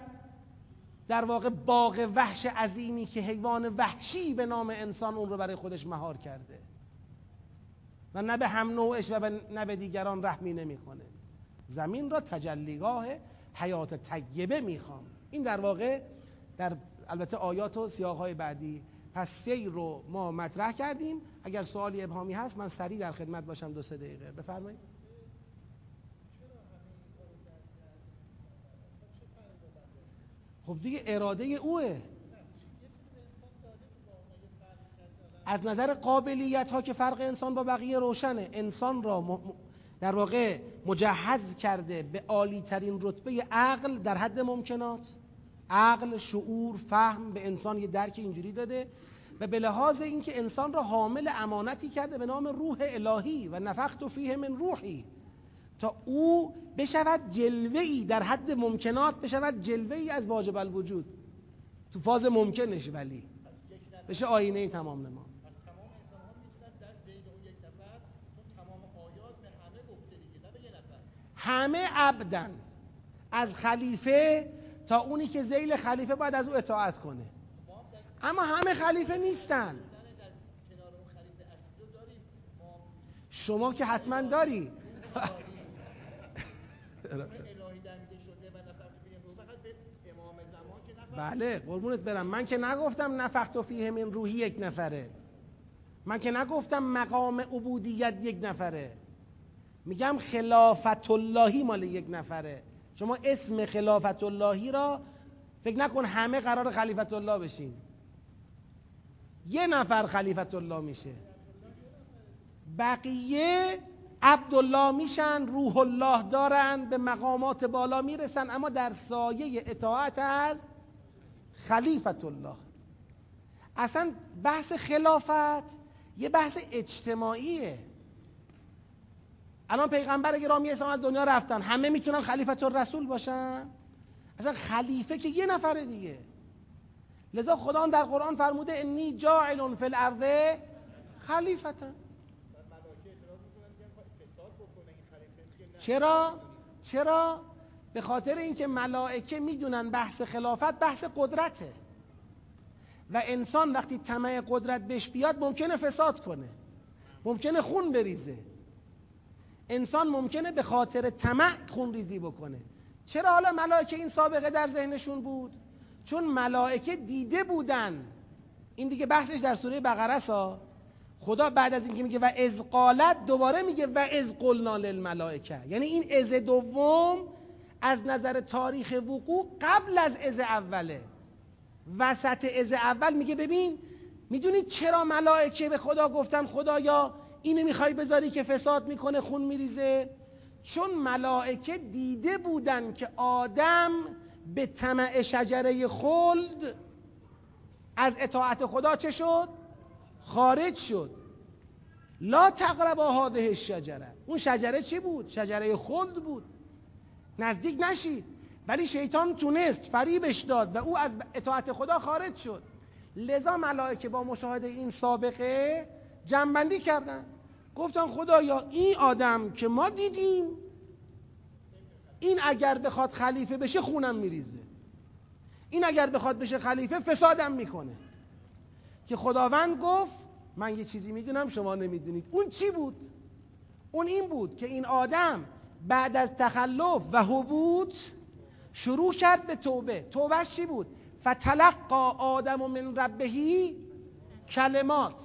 در واقع باغ وحش عظیمی که حیوان وحشی به نام انسان اون رو برای خودش مهار کرده. و نه به هم نوعش و نه به دیگران رحمی نمی‌کنه. زمین را تجلیگاه حیات طیبه می‌خوام. این در واقع در البته آیات و سیاقهای بعدی. پس سیر رو ما مطرح کردیم. اگر سوالی ابهامی هست من سریع در خدمت باشم دو سه دقیقه. بفرمایید. خب دیگه اراده اوه. از نظر قابلیت ها که فرق انسان با بقیه روشنه. انسان را در واقع مجهز کرده به عالی ترین رتبه عقل در حد ممکنات. عقل شعور فهم به انسان یه درک اینجوری داده و به لحاظ اینکه انسان را حامل امانتی کرده به نام روح الهی و نفخت فیه من روحی. تا او بشود جلوه ای در حد ممکنات بشود جلوه ای از واجب الوجود. تو فاز ممکنش ولی. بشه آینه تمام نما همه عبدن. از خلیفه تا اونی که زیل خلیفه باید از او اطاعت کنه. اما همه خلیفه نیستن. شما که حتما داری. بله قربونت برم. من که نگفتم نفخت و فیه من روحی یک نفره. من که نگفتم مقام عبودیت یک نفره. میگم خلافت اللهی مال یک نفره. شما اسم خلافت اللهی را فکر نکن همه قرار خلیفت الله بشین. یه نفر خلیفت الله میشه. بقیه عبدالله میشن روح الله دارن به مقامات بالا می‌رسن. اما در سایه اطاعت از خلیفت الله. اصلا بحث خلافت یه بحث اجتماعیه. الان پیغمبر گرامی اسلام از دنیا رفتن همه می‌تونن خلیفت الرسول باشن؟ اصلا خلیفه که یه نفره دیگه. لذا خدا در قرآن فرموده انی جاعل فی الارض خلیفتا. چرا؟ چرا؟ به خاطر اینکه ملائکه می‌دونن بحث خلافت بحث قدرته. و انسان وقتی طمع قدرت بهش بیاد ممکنه فساد کنه. ممکنه خون بریزه. انسان ممکنه به خاطر طمع خون ریزی بکنه. چرا حالا ملائکه این سابقه در ذهنشون بود؟ چون ملائکه دیده بودن. این دیگه بحثش در سوره بقره سا خدا بعد از اینکه میگه و از قالت دوباره میگه و از قلنا للملائکه. یعنی این از دوم از نظر تاریخ وقوع قبل از از اوله. وسط از اول میگه ببین می‌دونید چرا ملائکه به خدا گفتن خدایا اینو می‌خوای بذاری که فساد می‌کنه خون میریزه؟ چون ملائکه دیده بودن که آدم به طمع شجره خلد از اطاعت خدا چه شد؟ خارج شد. لا تقرب هذه الشجره. اون شجره چی بود؟ شجره خلد بود. نزدیک نشید. ولی شیطان تونست فریبش داد و او از اطاعت خدا خارج شد. لذا ملائکه با مشاهده این سابقه جنبندی کردن. گفتن خدایا این آدم که ما دیدیم این اگر بخواد خلیفه بشه خونم میریزه. این اگر بخواد بشه خلیفه فسادم می‌کنه. که خداوند گفت من یه چیزی می‌دونم شما نمی‌دونید. اون چی بود؟ اون این بود که این آدم بعد از تخلف و حبوط شروع کرد به توبه. توبهش چی بود؟ فتلقا آدم من ربهی کلمات.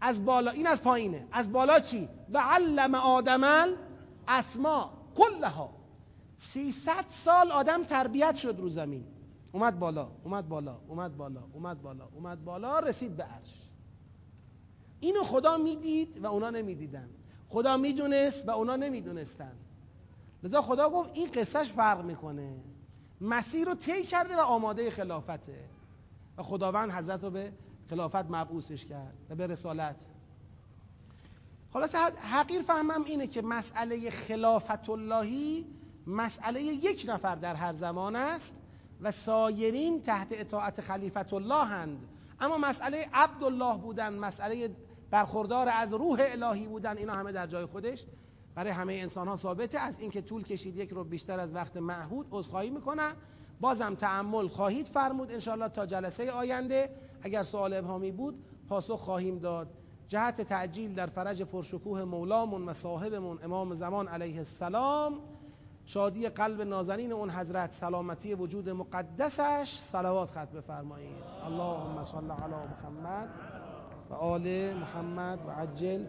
از بالا این از پایینه. از بالا چی؟ و علم آدم اسما کلها. سیصد سال آدم تربیت شد رو زمین. اومد بالا اومد بالا اومد بالا اومد بالا اومد بالا رسید به عرش. اینو خدا می‌دید و اونا نمی‌دیدن. خدا می‌دونست و اونا نمی‌دونستن. لذا خدا گفت این قصهش فرق می‌کنه. مسیر رو طی کرده و آماده خلافته. و خداوند حضرت رو به خلافت مبعوثش کرد و به رسالت. خلاص حقیر فهمم اینه که مسئله خلافت اللهی مسئله یک نفر در هر زمان است و سایرین تحت اطاعت خلیفت الله هند. اما مسئله عبدالله بودن مسئله برخوردار از روح الهی بودن اینا همه در جای خودش. برای همه انسان ها ثابته از اینکه طول کشید یک رو بیشتر از وقت معهود عذرخواهی می‌کنم بازم تعمل خواهید فرمود انشاءالله تا جلسه آینده. اگر سوال ابهامی بود پاسخ خواهیم داد. جهت تعجیل در فرج پرشکوه مولامون و صاحبمون امام زمان علیه السلام. شادی قلب نازنین اون حضرت سلامتی وجود مقدسش صلوات ختم بفرمایید. اللهم صل علی محمد و آل محمد و عجل.